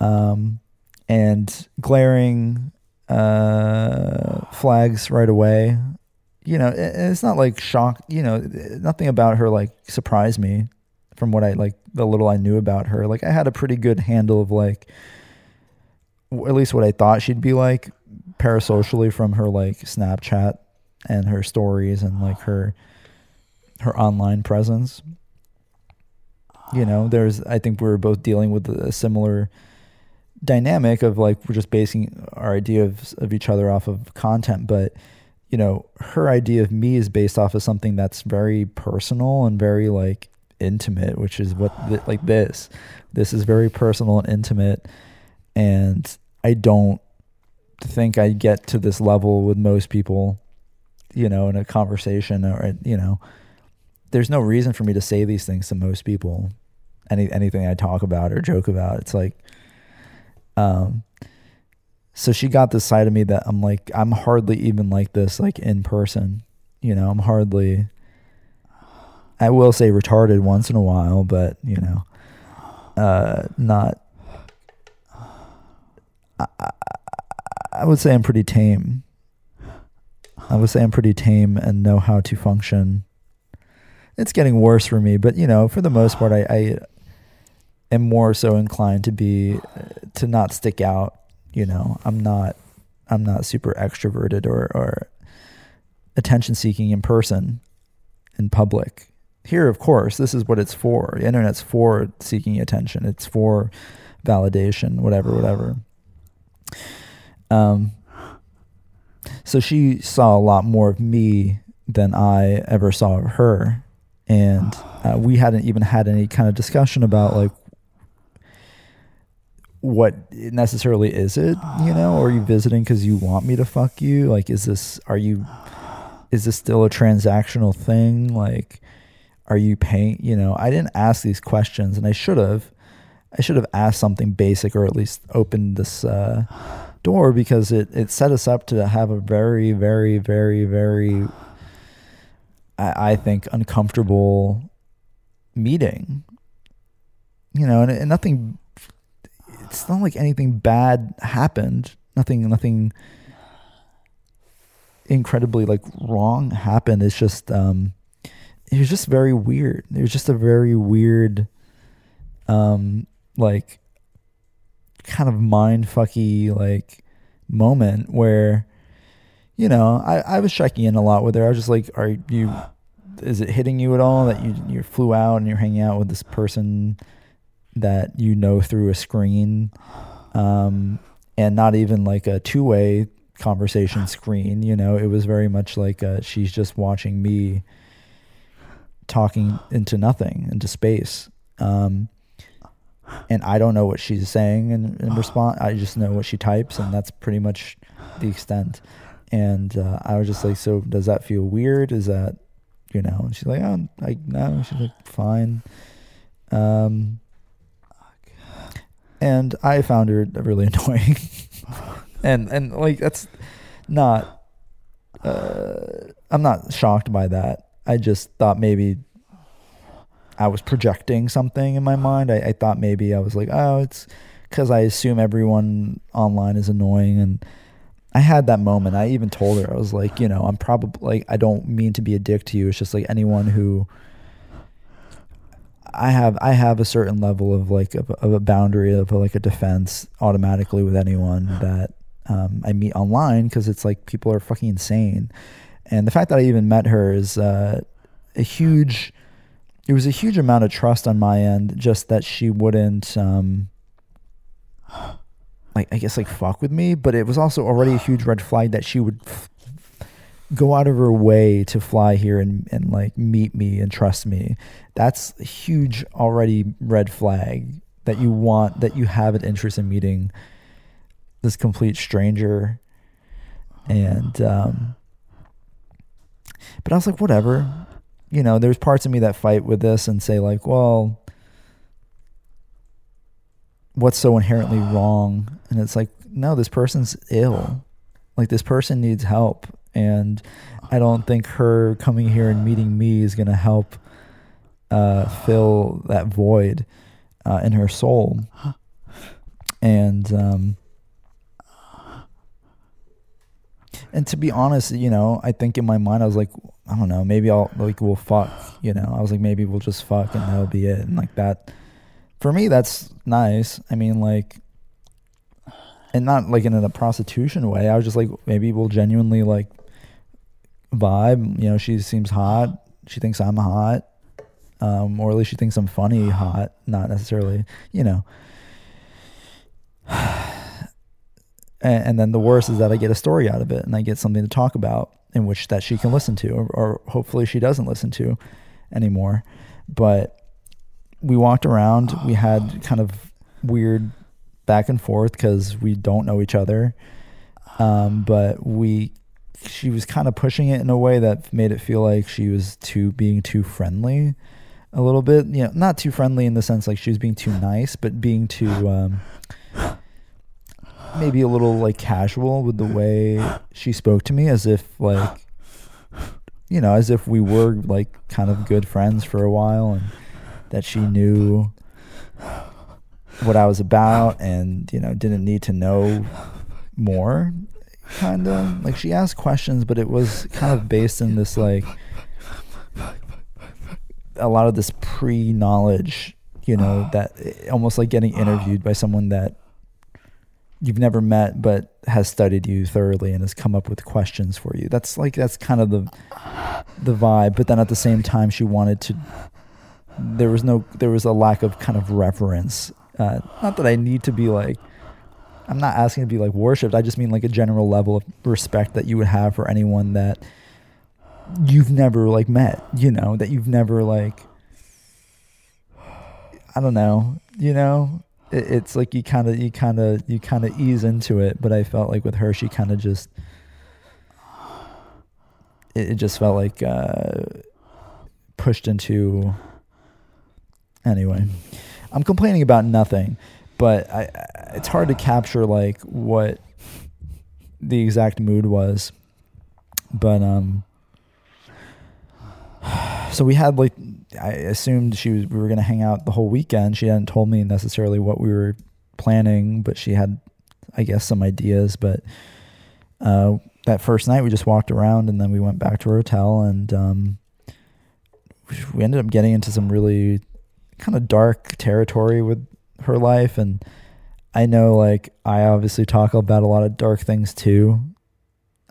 A: um, and glaring uh, flags right away. You know, it, it's not like shock. You know, nothing about her like surprised me from what I like the little I knew about her. Like I had a pretty good handle of like at least what I thought she'd be like parasocially from her like Snapchat and her stories and like her her online presence. You know, there's I think we are both dealing with a similar dynamic of like we're just basing our idea of of each other off of content, but you know, her idea of me is based off of something that's very personal and very like intimate, which is what th- like this. This is very personal and intimate, and I don't think I get to this level with most people, you know, in a conversation or you know, there's no reason for me to say these things to most people. Any anything I talk about or joke about, it's like, um, so she got this side of me that I'm like, I'm hardly even like this, like in person. You know, I'm hardly. I will say retarded once in a while, but you know, uh, not. I, I would say I'm pretty tame. I would say I'm pretty tame and know how to function. It's getting worse for me, but you know, for the most part, I, I am more so inclined to be to not stick out. You know, I'm not I'm not super extroverted or or attention seeking in person, in public. Here, of course, this is what it's for. The internet's for seeking attention. It's for validation, whatever, whatever. Um, so she saw a lot more of me than I ever saw of her, and uh, we hadn't even had any kind of discussion about like what necessarily is it, you know? Or are you visiting because you want me to fuck you? Like, is this are you? Is this still a transactional thing? Like, are you paying? You know, I didn't ask these questions, and I should have. I should have asked something basic, or at least opened this. Uh, door because it, it set us up to have a very, very, very, very, I, I think, uncomfortable meeting. You know, and, and nothing, it's not like anything bad happened. Nothing, nothing incredibly like wrong happened. It's just, um, it was just very weird. It was just a very weird, um, like kind of mind fucky like moment where you know I, I was checking in a lot with her i was just like are you is it hitting you at all that you you flew out and you're hanging out with this person that you know through a screen um and not even like a two-way conversation screen you know it was very much like uh, she's just watching me talking into nothing into space um and I don't know what she's saying in, in <sighs> response. I just know what she types, and that's pretty much the extent. And uh, I was just like, "So does that feel weird? Is that, you know?" And she's like, "Oh, I no." She's like, "Fine." Um, and I found her really <laughs> annoying, and and like that's not. Uh, I'm not shocked by that. I just thought maybe I was projecting something in my mind. I, I thought maybe I was like, oh, it's because I assume everyone online is annoying. And I had that moment. I even told her, I was like, you know, I'm probably like, I don't mean to be a dick to you. It's just like anyone who I have, I have a certain level of like, of, of a boundary of like a defense automatically with anyone that um, I meet online because it's like people are fucking insane. And the fact that I even met her is uh, a huge it was a huge amount of trust on my end, just that she wouldn't, um, like I guess like fuck with me. But it was also already a huge red flag that she would f- go out of her way to fly here and and like meet me and trust me. That's a huge already red flag that you want that you have an interest in meeting this complete stranger, and um, but I was like, whatever you know, there's parts of me that fight with this and say like, well, what's so inherently wrong? And it's like, no, this person's ill. Like this person needs help, and I don't think her coming here and meeting me is gonna help uh, fill that void uh, in her soul. And um, and to be honest, you know, I think in my mind I was like, I don't know, maybe I'll like we'll fuck, you know. I was like maybe we'll just fuck and that'll be it. And like that for me that's nice. I mean like and not like in a prostitution way. I was just like maybe we'll genuinely like vibe, you know, she seems hot. She thinks I'm hot. Um, or at least she thinks I'm funny hot, not necessarily, you know. <sighs> and, and then the worst is that I get a story out of it and I get something to talk about in which that she can listen to or, or hopefully she doesn't listen to anymore. But we walked around, we had kind of weird back and forth because we don't know each other. Um, but we, she was kind of pushing it in a way that made it feel like she was too being too friendly, a little bit. You know, not too friendly in the sense like she was being too nice, but being too um, maybe a little like casual with the way she spoke to me, as if like you know, as if we were like kind of good friends for a while, and that she knew what I was about and, you know, didn't need to know more. Kind of like she asked questions, but it was kind of based in this like a lot of this pre knowledge, you know, that almost like getting interviewed by someone that you've never met but has studied you thoroughly and has come up with questions for you. That's like that's kind of the the vibe, but then at the same time she wanted to there was no there was a lack of kind of reverence. Uh, not that I need to be like I'm not asking to be like worshipped. I just mean like a general level of respect that you would have for anyone that you've never like met, you know, that you've never like I don't know, you know, it, it's like you kind of you kind of you kind of ease into it, but I felt like with her she kind of just it, it, just felt like uh pushed into Anyway, I'm complaining about nothing, but I, it's hard to capture like what the exact mood was. But um, <sighs> so we had like I assumed she was we were gonna hang out the whole weekend. She hadn't told me necessarily what we were planning, but she had, I guess, some ideas. But uh, that first night we just walked around and then we went back to our hotel and um, we ended up getting into some really kind of dark territory with her life and I know like I obviously talk about a lot of dark things too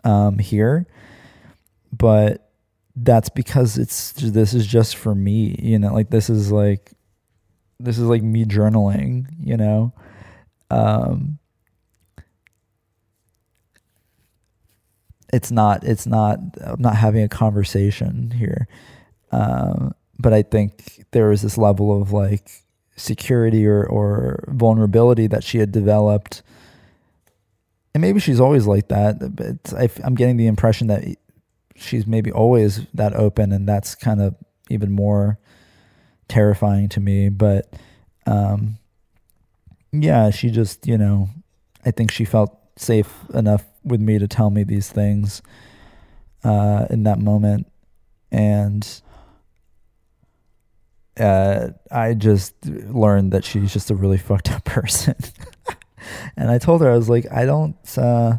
A: um here but that's because it's this is just for me you know like this is like this is like me journaling you know? Um it's not it's not I'm not having a conversation here um but I think there is this level of like security or, or vulnerability that she had developed. And maybe she's always like that, but I, I'm getting the impression that she's maybe always that open, and that's kind of even more terrifying to me. But um, yeah, she just, you know, I think she felt safe enough with me to tell me these things uh, in that moment. And uh, I just learned that she's just a really <laughs> fucked up person. <laughs> and I told her, I was like, I don't, uh,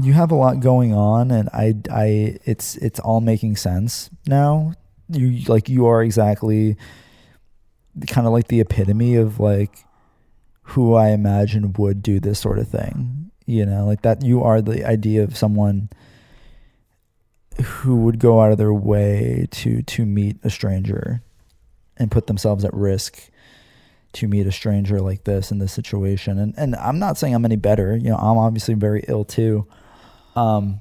A: you have a lot going on and I, I, it's, it's all making sense now. You like, you are exactly kind of like the epitome of like who I imagine would do this sort of thing. You know, like that you are the idea of someone who would go out of their way to to meet a stranger and put themselves at risk to meet a stranger like this in this situation. And and I'm not saying I'm any better. You know, I'm obviously very ill too. Um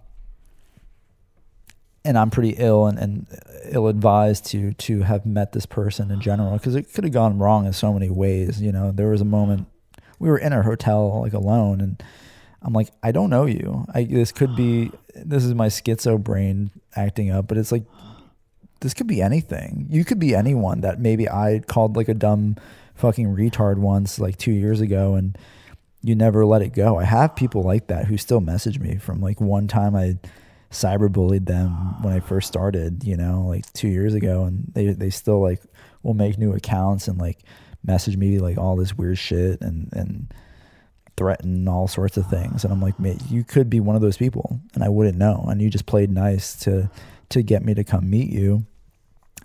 A: and I'm pretty ill and, and ill advised to to have met this person in general because it could have gone wrong in so many ways. You know, there was a moment we were in our hotel like alone and I'm like, I don't know you. I this could be this is my schizo brain acting up, but it's like this could be anything. You could be anyone that maybe I called like a dumb fucking retard once like 2 years ago and you never let it go. I have people like that who still message me from like one time I cyberbullied them when I first started, you know, like 2 years ago and they they still like will make new accounts and like message me like all this weird shit and and threaten all sorts of things. And I'm like, you could be one of those people, and I wouldn't know. And you just played nice to to get me to come meet you.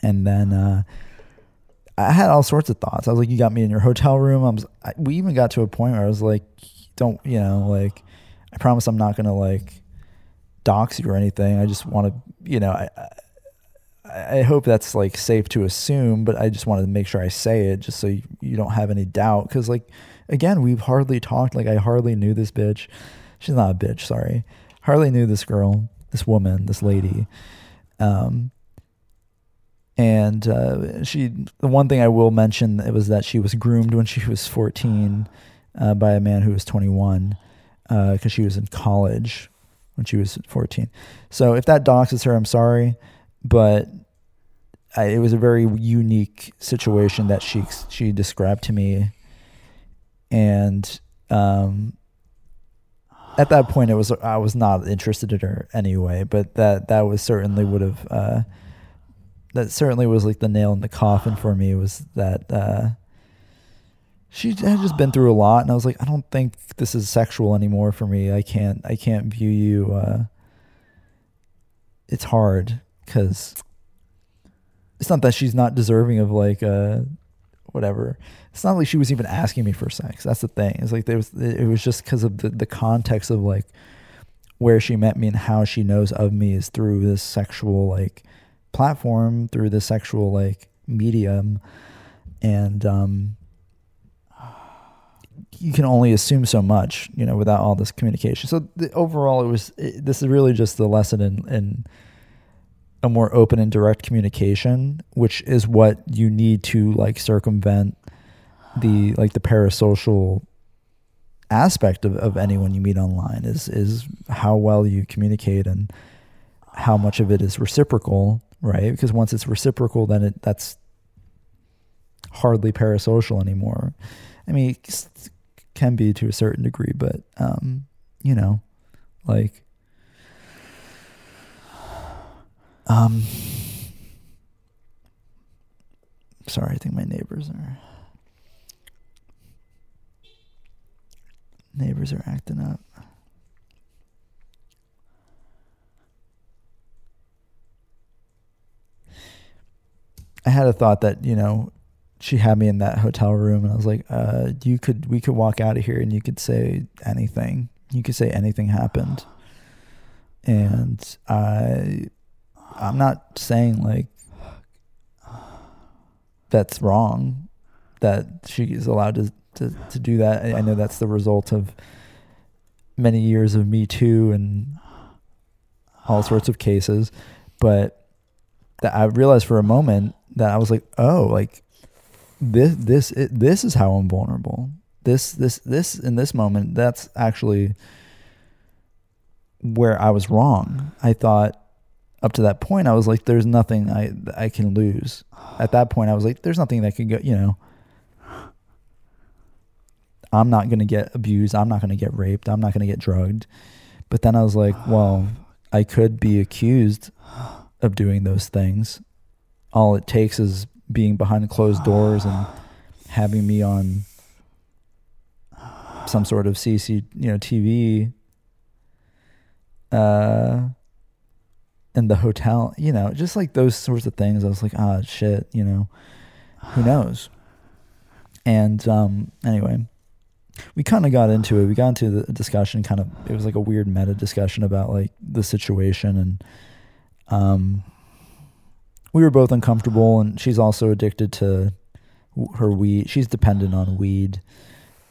A: And then uh, I had all sorts of thoughts. I was like, you got me in your hotel room. I was, I, we even got to a point where I was like, don't, you know, like, I promise I'm not gonna like dox you or anything. I just want to, you know, I, I I hope that's like safe to assume, but I just wanted to make sure I say it just so you, you don't have any doubt. Cause like, again, we've hardly talked. Like, I hardly knew this bitch. She's not a bitch, sorry. Hardly knew this girl, this woman, this lady. Um, and uh, she, the one thing I will mention it was that she was groomed when she was 14 uh, by a man who was 21 because uh, she was in college when she was 14. So if that doxes her, I'm sorry, but I, it was a very unique situation that she she described to me, and um, at that point, it was I was not interested in her anyway. But that that was certainly would have uh, that certainly was like the nail in the coffin for me was that uh, she had just been through a lot, and I was like, I don't think this is sexual anymore for me. I can't I can't view you. Uh, it's hard because it's not that she's not deserving of like uh whatever. It's not like she was even asking me for sex. That's the thing. It's like there was it was just because of the the context of like where she met me and how she knows of me is through this sexual like platform, through the sexual like medium, and um you can only assume so much, you know, without all this communication. So the, overall, it was it, this is really just the lesson in in a more open and direct communication, which is what you need to like circumvent the like the parasocial aspect of, of anyone you meet online is is how well you communicate and how much of it is reciprocal, right? Because once it's reciprocal, then it that's hardly parasocial anymore. I mean, it can be to a certain degree, but um, you know, like um sorry, I think my neighbors are neighbors are acting up. I had a thought that, you know, she had me in that hotel room and I was like, uh, you could we could walk out of here and you could say anything. You could say anything happened. And I I'm not saying like that's wrong that she is allowed to to, to do that. I, I know that's the result of many years of Me Too and all sorts of cases, but that I realized for a moment that I was like, oh, like this this it, this is how I'm vulnerable. This this this in this moment that's actually where I was wrong. I thought up to that point I was like there's nothing I I can lose. At that point I was like there's nothing that could go, you know. I'm not going to get abused. I'm not going to get raped. I'm not going to get drugged. But then I was like, well, I could be accused of doing those things. All it takes is being behind closed doors and having me on some sort of CC, you know, TV, uh, in the hotel, you know, just like those sorts of things. I was like, ah, shit, you know, who knows? And um, anyway, we kind of got into it. We got into the discussion. Kind of, it was like a weird meta discussion about like the situation and um we were both uncomfortable, and she's also addicted to her weed. She's dependent on weed,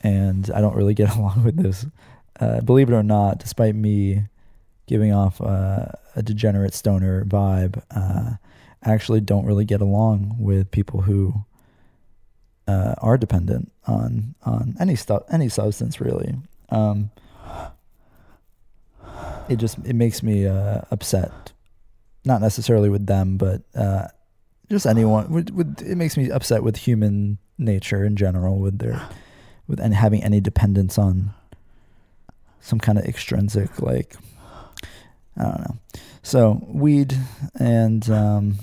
A: and I don't really get <laughs> along with this. Uh, believe it or not, despite me giving off uh, a degenerate stoner vibe, uh, actually don't really get along with people who uh, are dependent on on any stuff, any substance, really. Um, it just it makes me uh, upset not necessarily with them, but uh, just anyone. With, with, it makes me upset with human nature in general, with their with having any dependence on some kind of extrinsic like I don't know. So weed and um,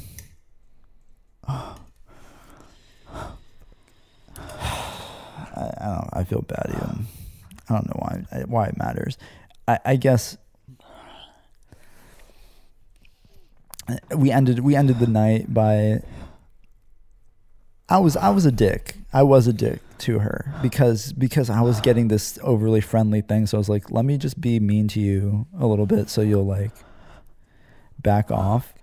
A: I, I don't. I feel bad even. I don't know why why it matters. I, I guess we ended we ended the night by I was I was a dick. I was a dick to her because because I was getting this overly friendly thing. So I was like, let me just be mean to you a little bit so you'll like back off.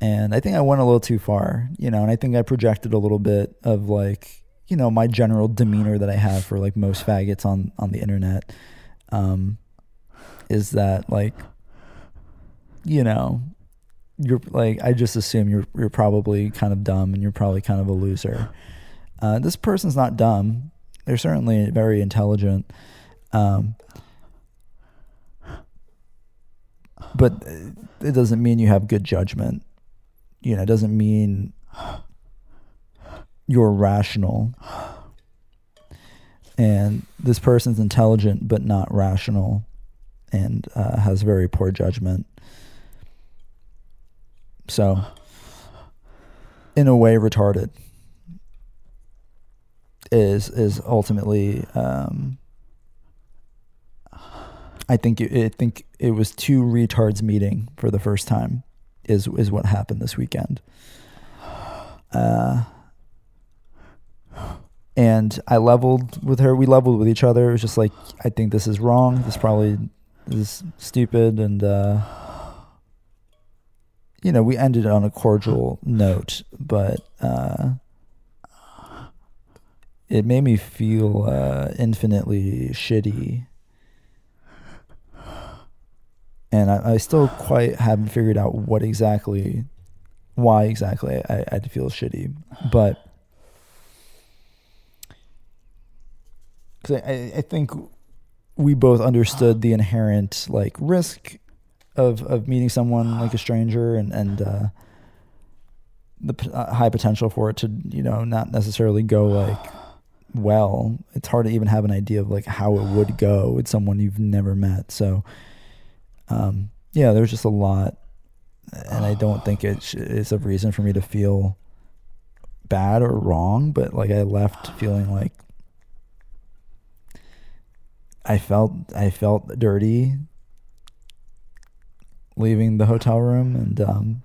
A: and I think I went a little too far, you know, and I think I projected a little bit of like, you know, my general demeanor that I have for like most faggots on on the internet, um, is that like, you know, you're like I just assume you're you're probably kind of dumb and you're probably kind of a loser. Uh, this person's not dumb; they're certainly very intelligent. Um, but it doesn't mean you have good judgment you know, it doesn't mean you're rational. And this person's intelligent but not rational and uh, has very poor judgment. So, in a way, retarded is is ultimately. Um, I think it, I think it was two retards meeting for the first time is is what happened this weekend. Uh, and I leveled with her. We leveled with each other. It was just like, I think this is wrong. This probably is stupid, and uh, you know, we ended on a cordial note, but uh, it made me feel uh, infinitely shitty. And I, I still quite haven't figured out what exactly, why exactly I, I feel shitty, but because I, I think we both understood the inherent like risk of of meeting someone like a stranger and and uh, the p- uh, high potential for it to you know not necessarily go <sighs> like well. It's hard to even have an idea of like how it would go with someone you've never met. So um, yeah, there's just a lot, and I don't think it is a reason for me to feel bad or wrong. But like I left <sighs> feeling like I felt I felt dirty leaving the hotel room and um,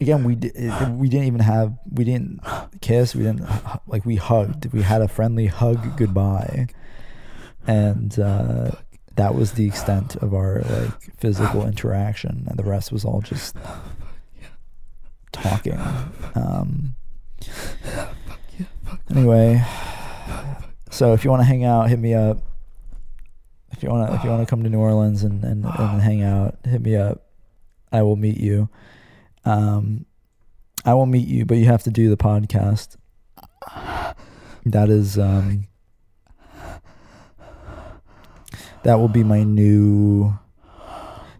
A: again we did, we didn't even have we didn't kiss we didn't like we hugged. We had a friendly hug <gasps> goodbye. And uh, that was the extent of our like physical interaction. And the rest was all just talking. Um, anyway so if you want to hang out hit me up if you want to if you want to <sighs> come to New Orleans and, and, and <sighs> hang out hit me up. I will meet you. Um, I will meet you, but you have to do the podcast. <sighs> That is um, that will be my new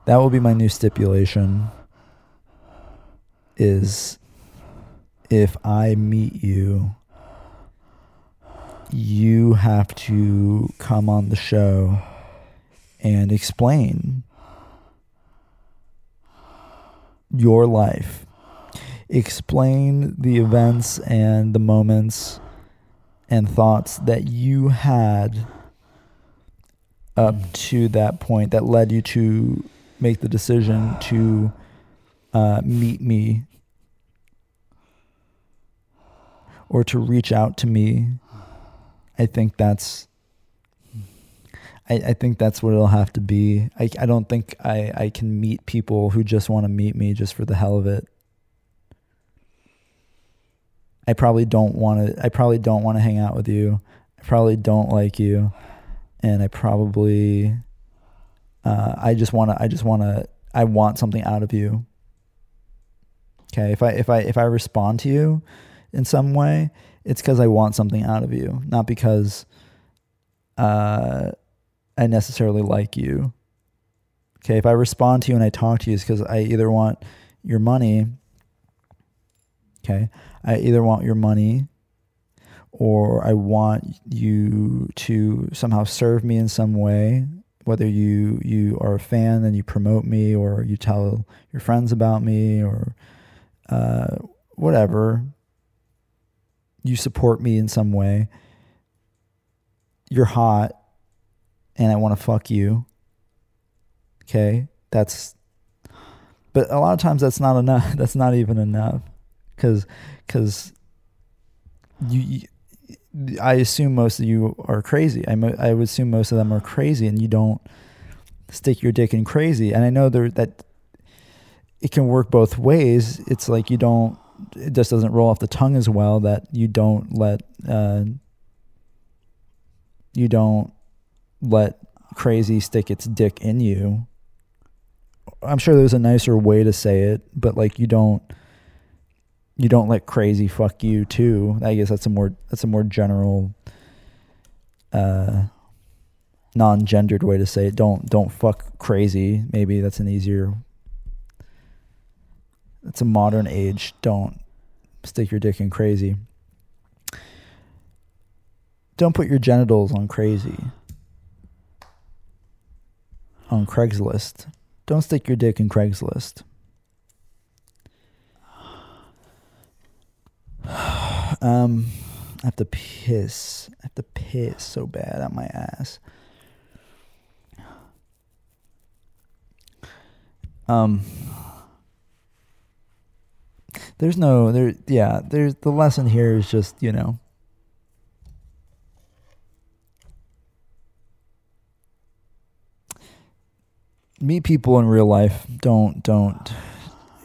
A: that will be my new stipulation is if I meet you you have to come on the show and explain your life. Explain the events and the moments and thoughts that you had up to that point that led you to make the decision to uh, meet me or to reach out to me. I think that's I, I think that's what it'll have to be. I, I don't think I, I can meet people who just want to meet me just for the hell of it. I probably don't want to I probably don't want to hang out with you. I probably don't like you. And I probably uh, I just want to I just want to I want something out of you. Okay, if I if I if I respond to you in some way, it's cuz I want something out of you, not because uh I necessarily like you. Okay, if I respond to you and I talk to you, it's because I either want your money. Okay, I either want your money or I want you to somehow serve me in some way. Whether you you are a fan and you promote me, or you tell your friends about me, or uh, whatever, you support me in some way. You're hot and I want to fuck you. Okay, that's. But a lot of times that's not enough. <laughs> That's not even enough, because because you, you, I assume most of you are crazy. I I would assume most of them are crazy, and you don't stick your dick in crazy. And I know there that it can work both ways. It's like you don't it just doesn't roll off the tongue as well that you don't let uh, you don't let crazy stick its dick in you. I'm sure there's a nicer way to say it, but like you don't you don't let crazy fuck you too. I guess that's a more that's a more general uh non-gendered way to say it. Don't don't fuck crazy. Maybe that's an easier it's a modern age. Don't stick your dick in crazy. Don't put your genitals on crazy. On Craigslist. Don't stick your dick in Craigslist. <sighs> um, I have to piss. I have to piss so bad on my ass. Um, there's no there. Yeah, there's the lesson here is just you know. Meet people in real life. Don't don't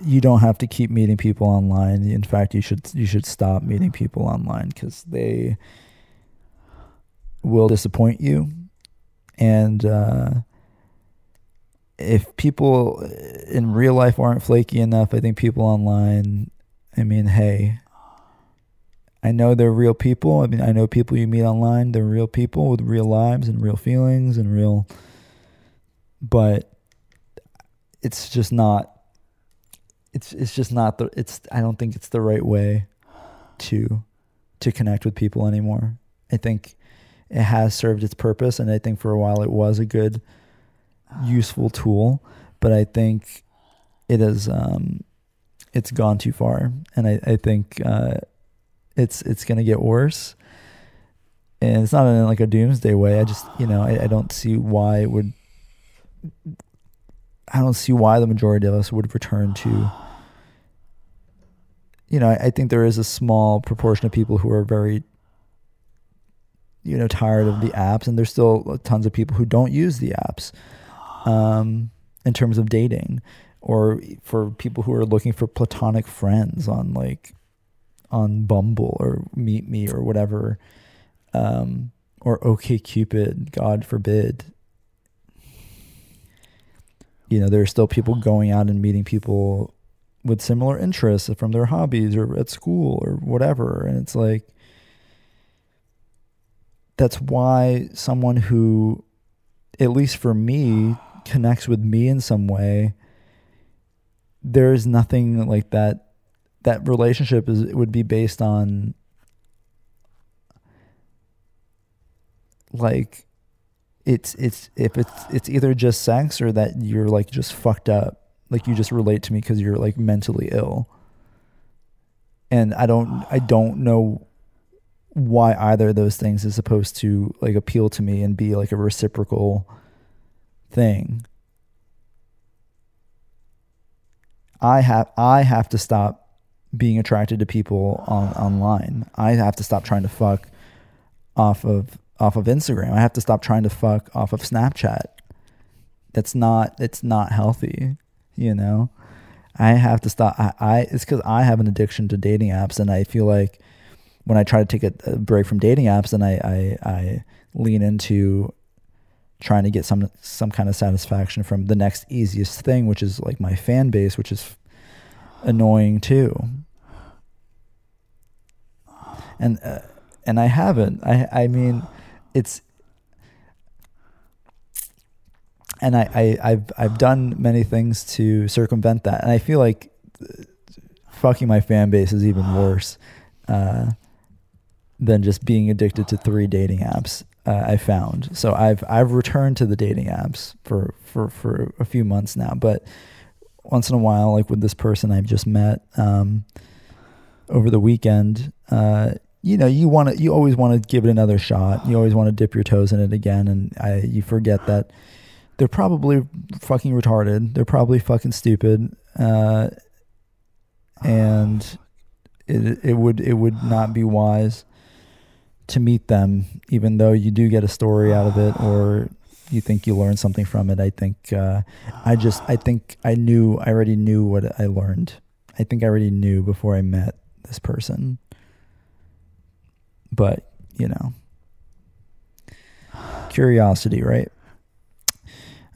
A: you don't have to keep meeting people online. In fact, you should you should stop meeting people online because they will disappoint you, and uh, if people in real life aren't flaky enough, I think people online. I mean, hey, I know they're real people. I mean, I know people you meet online. They're real people with real lives and real feelings and real. But it's just not it's it's just not the it's I don't think it's the right way to to connect with people anymore. I think it has served its purpose and I think for a while it was a good useful tool, but I think it has um it's gone too far and I, I think uh it's it's gonna get worse. And it's not in like a doomsday way. I just you know, I, I don't see why it would I don't see why the majority of us would return to. You know, I, I think there is a small proportion of people who are very, you know, tired of the apps, and there's still tons of people who don't use the apps, um, in terms of dating, or for people who are looking for platonic friends on like, on Bumble or Meet Me or whatever, um, or OK Cupid, God forbid you know, there are still people going out and meeting people with similar interests from their hobbies or at school or whatever. And it's like, that's why someone who, at least for me, connects with me in some way, there's nothing like that. That relationship is would be based on like it's it's if it's it's either just sex or that you're like just fucked up. Like you just relate to me because you're like mentally ill. And i don't i don't know why either of those things is supposed to like appeal to me and be like a reciprocal thing. I have i have to stop being attracted to people on online. I have to stop trying to fuck off of off of Instagram. I have to stop trying to fuck off of Snapchat. That's not it's not healthy, you know. I have to stop. I, I it's because I have an addiction to dating apps, and I feel like when I try to take a, a break from dating apps, then I, I I lean into trying to get some some kind of satisfaction from the next easiest thing, which is like my fan base, which is annoying too. And uh, and I haven't. I I mean it's and I, I have I've done many things to circumvent that, and I feel like fucking my fan base is even worse uh, than just being addicted to three dating apps. Uh, I found so I've I've returned to the dating apps for for for a few months now, but once in a while, like with this person I've just met um, over the weekend, uh, you know, you want to, you always want to give it another shot. You always want to dip your toes in it again, and I, you forget that they're probably fucking retarded. They're probably fucking stupid, uh, and it it would it would not be wise to meet them, even though you do get a story out of it, or you think you learned something from it. I think uh, I just I think I knew I already knew what I learned. I think I already knew before I met this person. But you know, curiosity, right?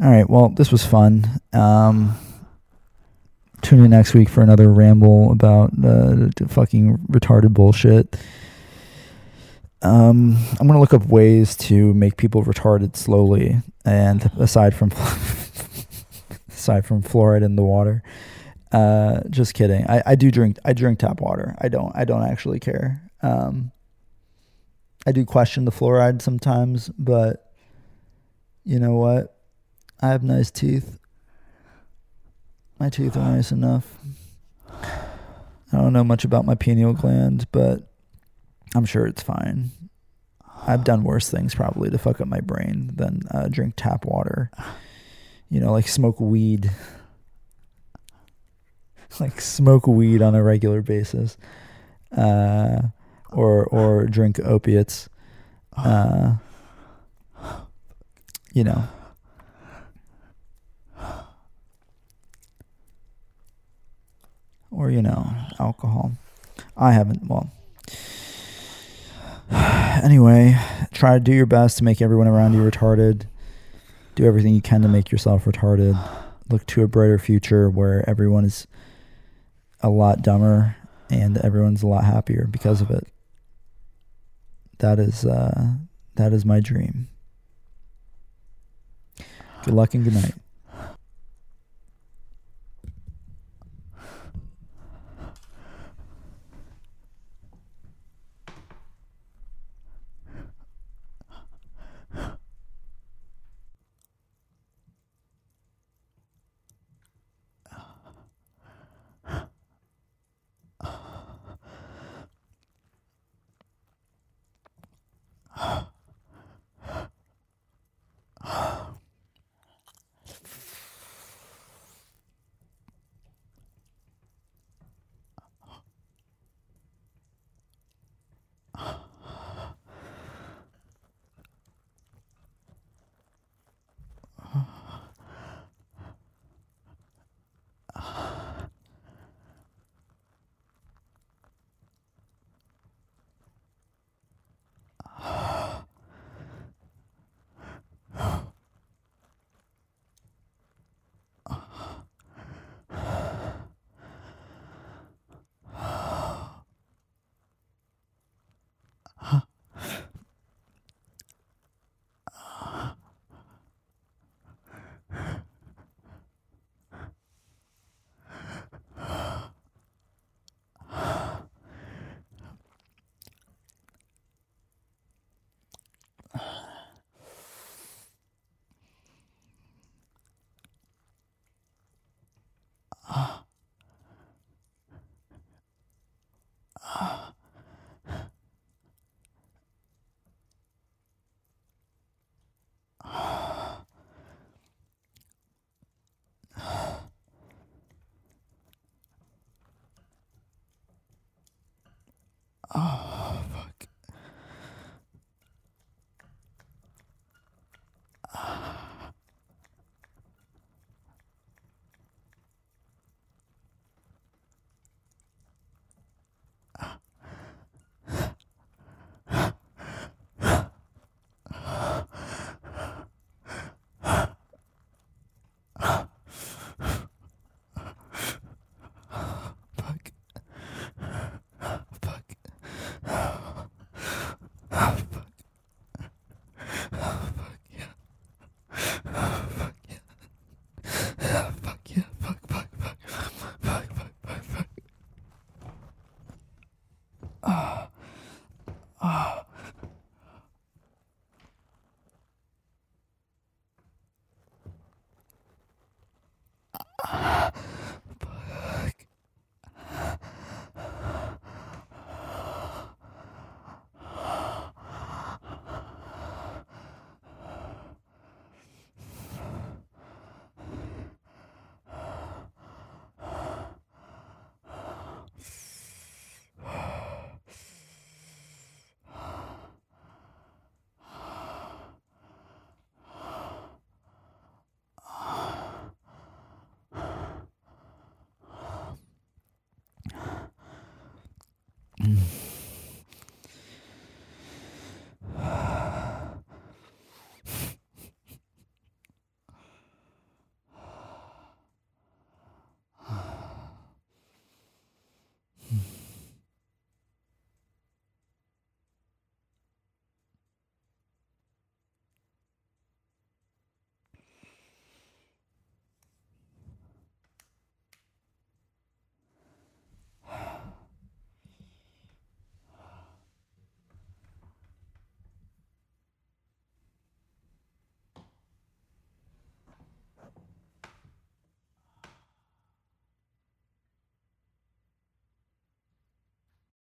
A: All right. Well, this was fun. Um, tune in next week for another ramble about uh, fucking retarded bullshit. Um, I'm gonna look up ways to make people retarded slowly, and aside from <laughs> aside from fluoride in the water, uh, just kidding. I, I do drink I drink tap water. I don't I don't actually care. Um, I do question the fluoride sometimes, but you know what? I have nice teeth. My teeth are nice enough. I don't know much about my pineal gland, but I'm sure it's fine. I've done worse things probably to fuck up my brain than uh, drink tap water. You know, like smoke weed. <laughs> like smoke weed on a regular basis. Uh, or or drink opiates. <sighs> Uh, you know. Or you know, alcohol. I haven't. Well, <sighs> anyway, try to do your best to make everyone around you retarded. Do everything you can to make yourself retarded. Look to a brighter future where everyone is a lot dumber and everyone's a lot happier because of it. That is uh, that is my dream. Good luck and good night.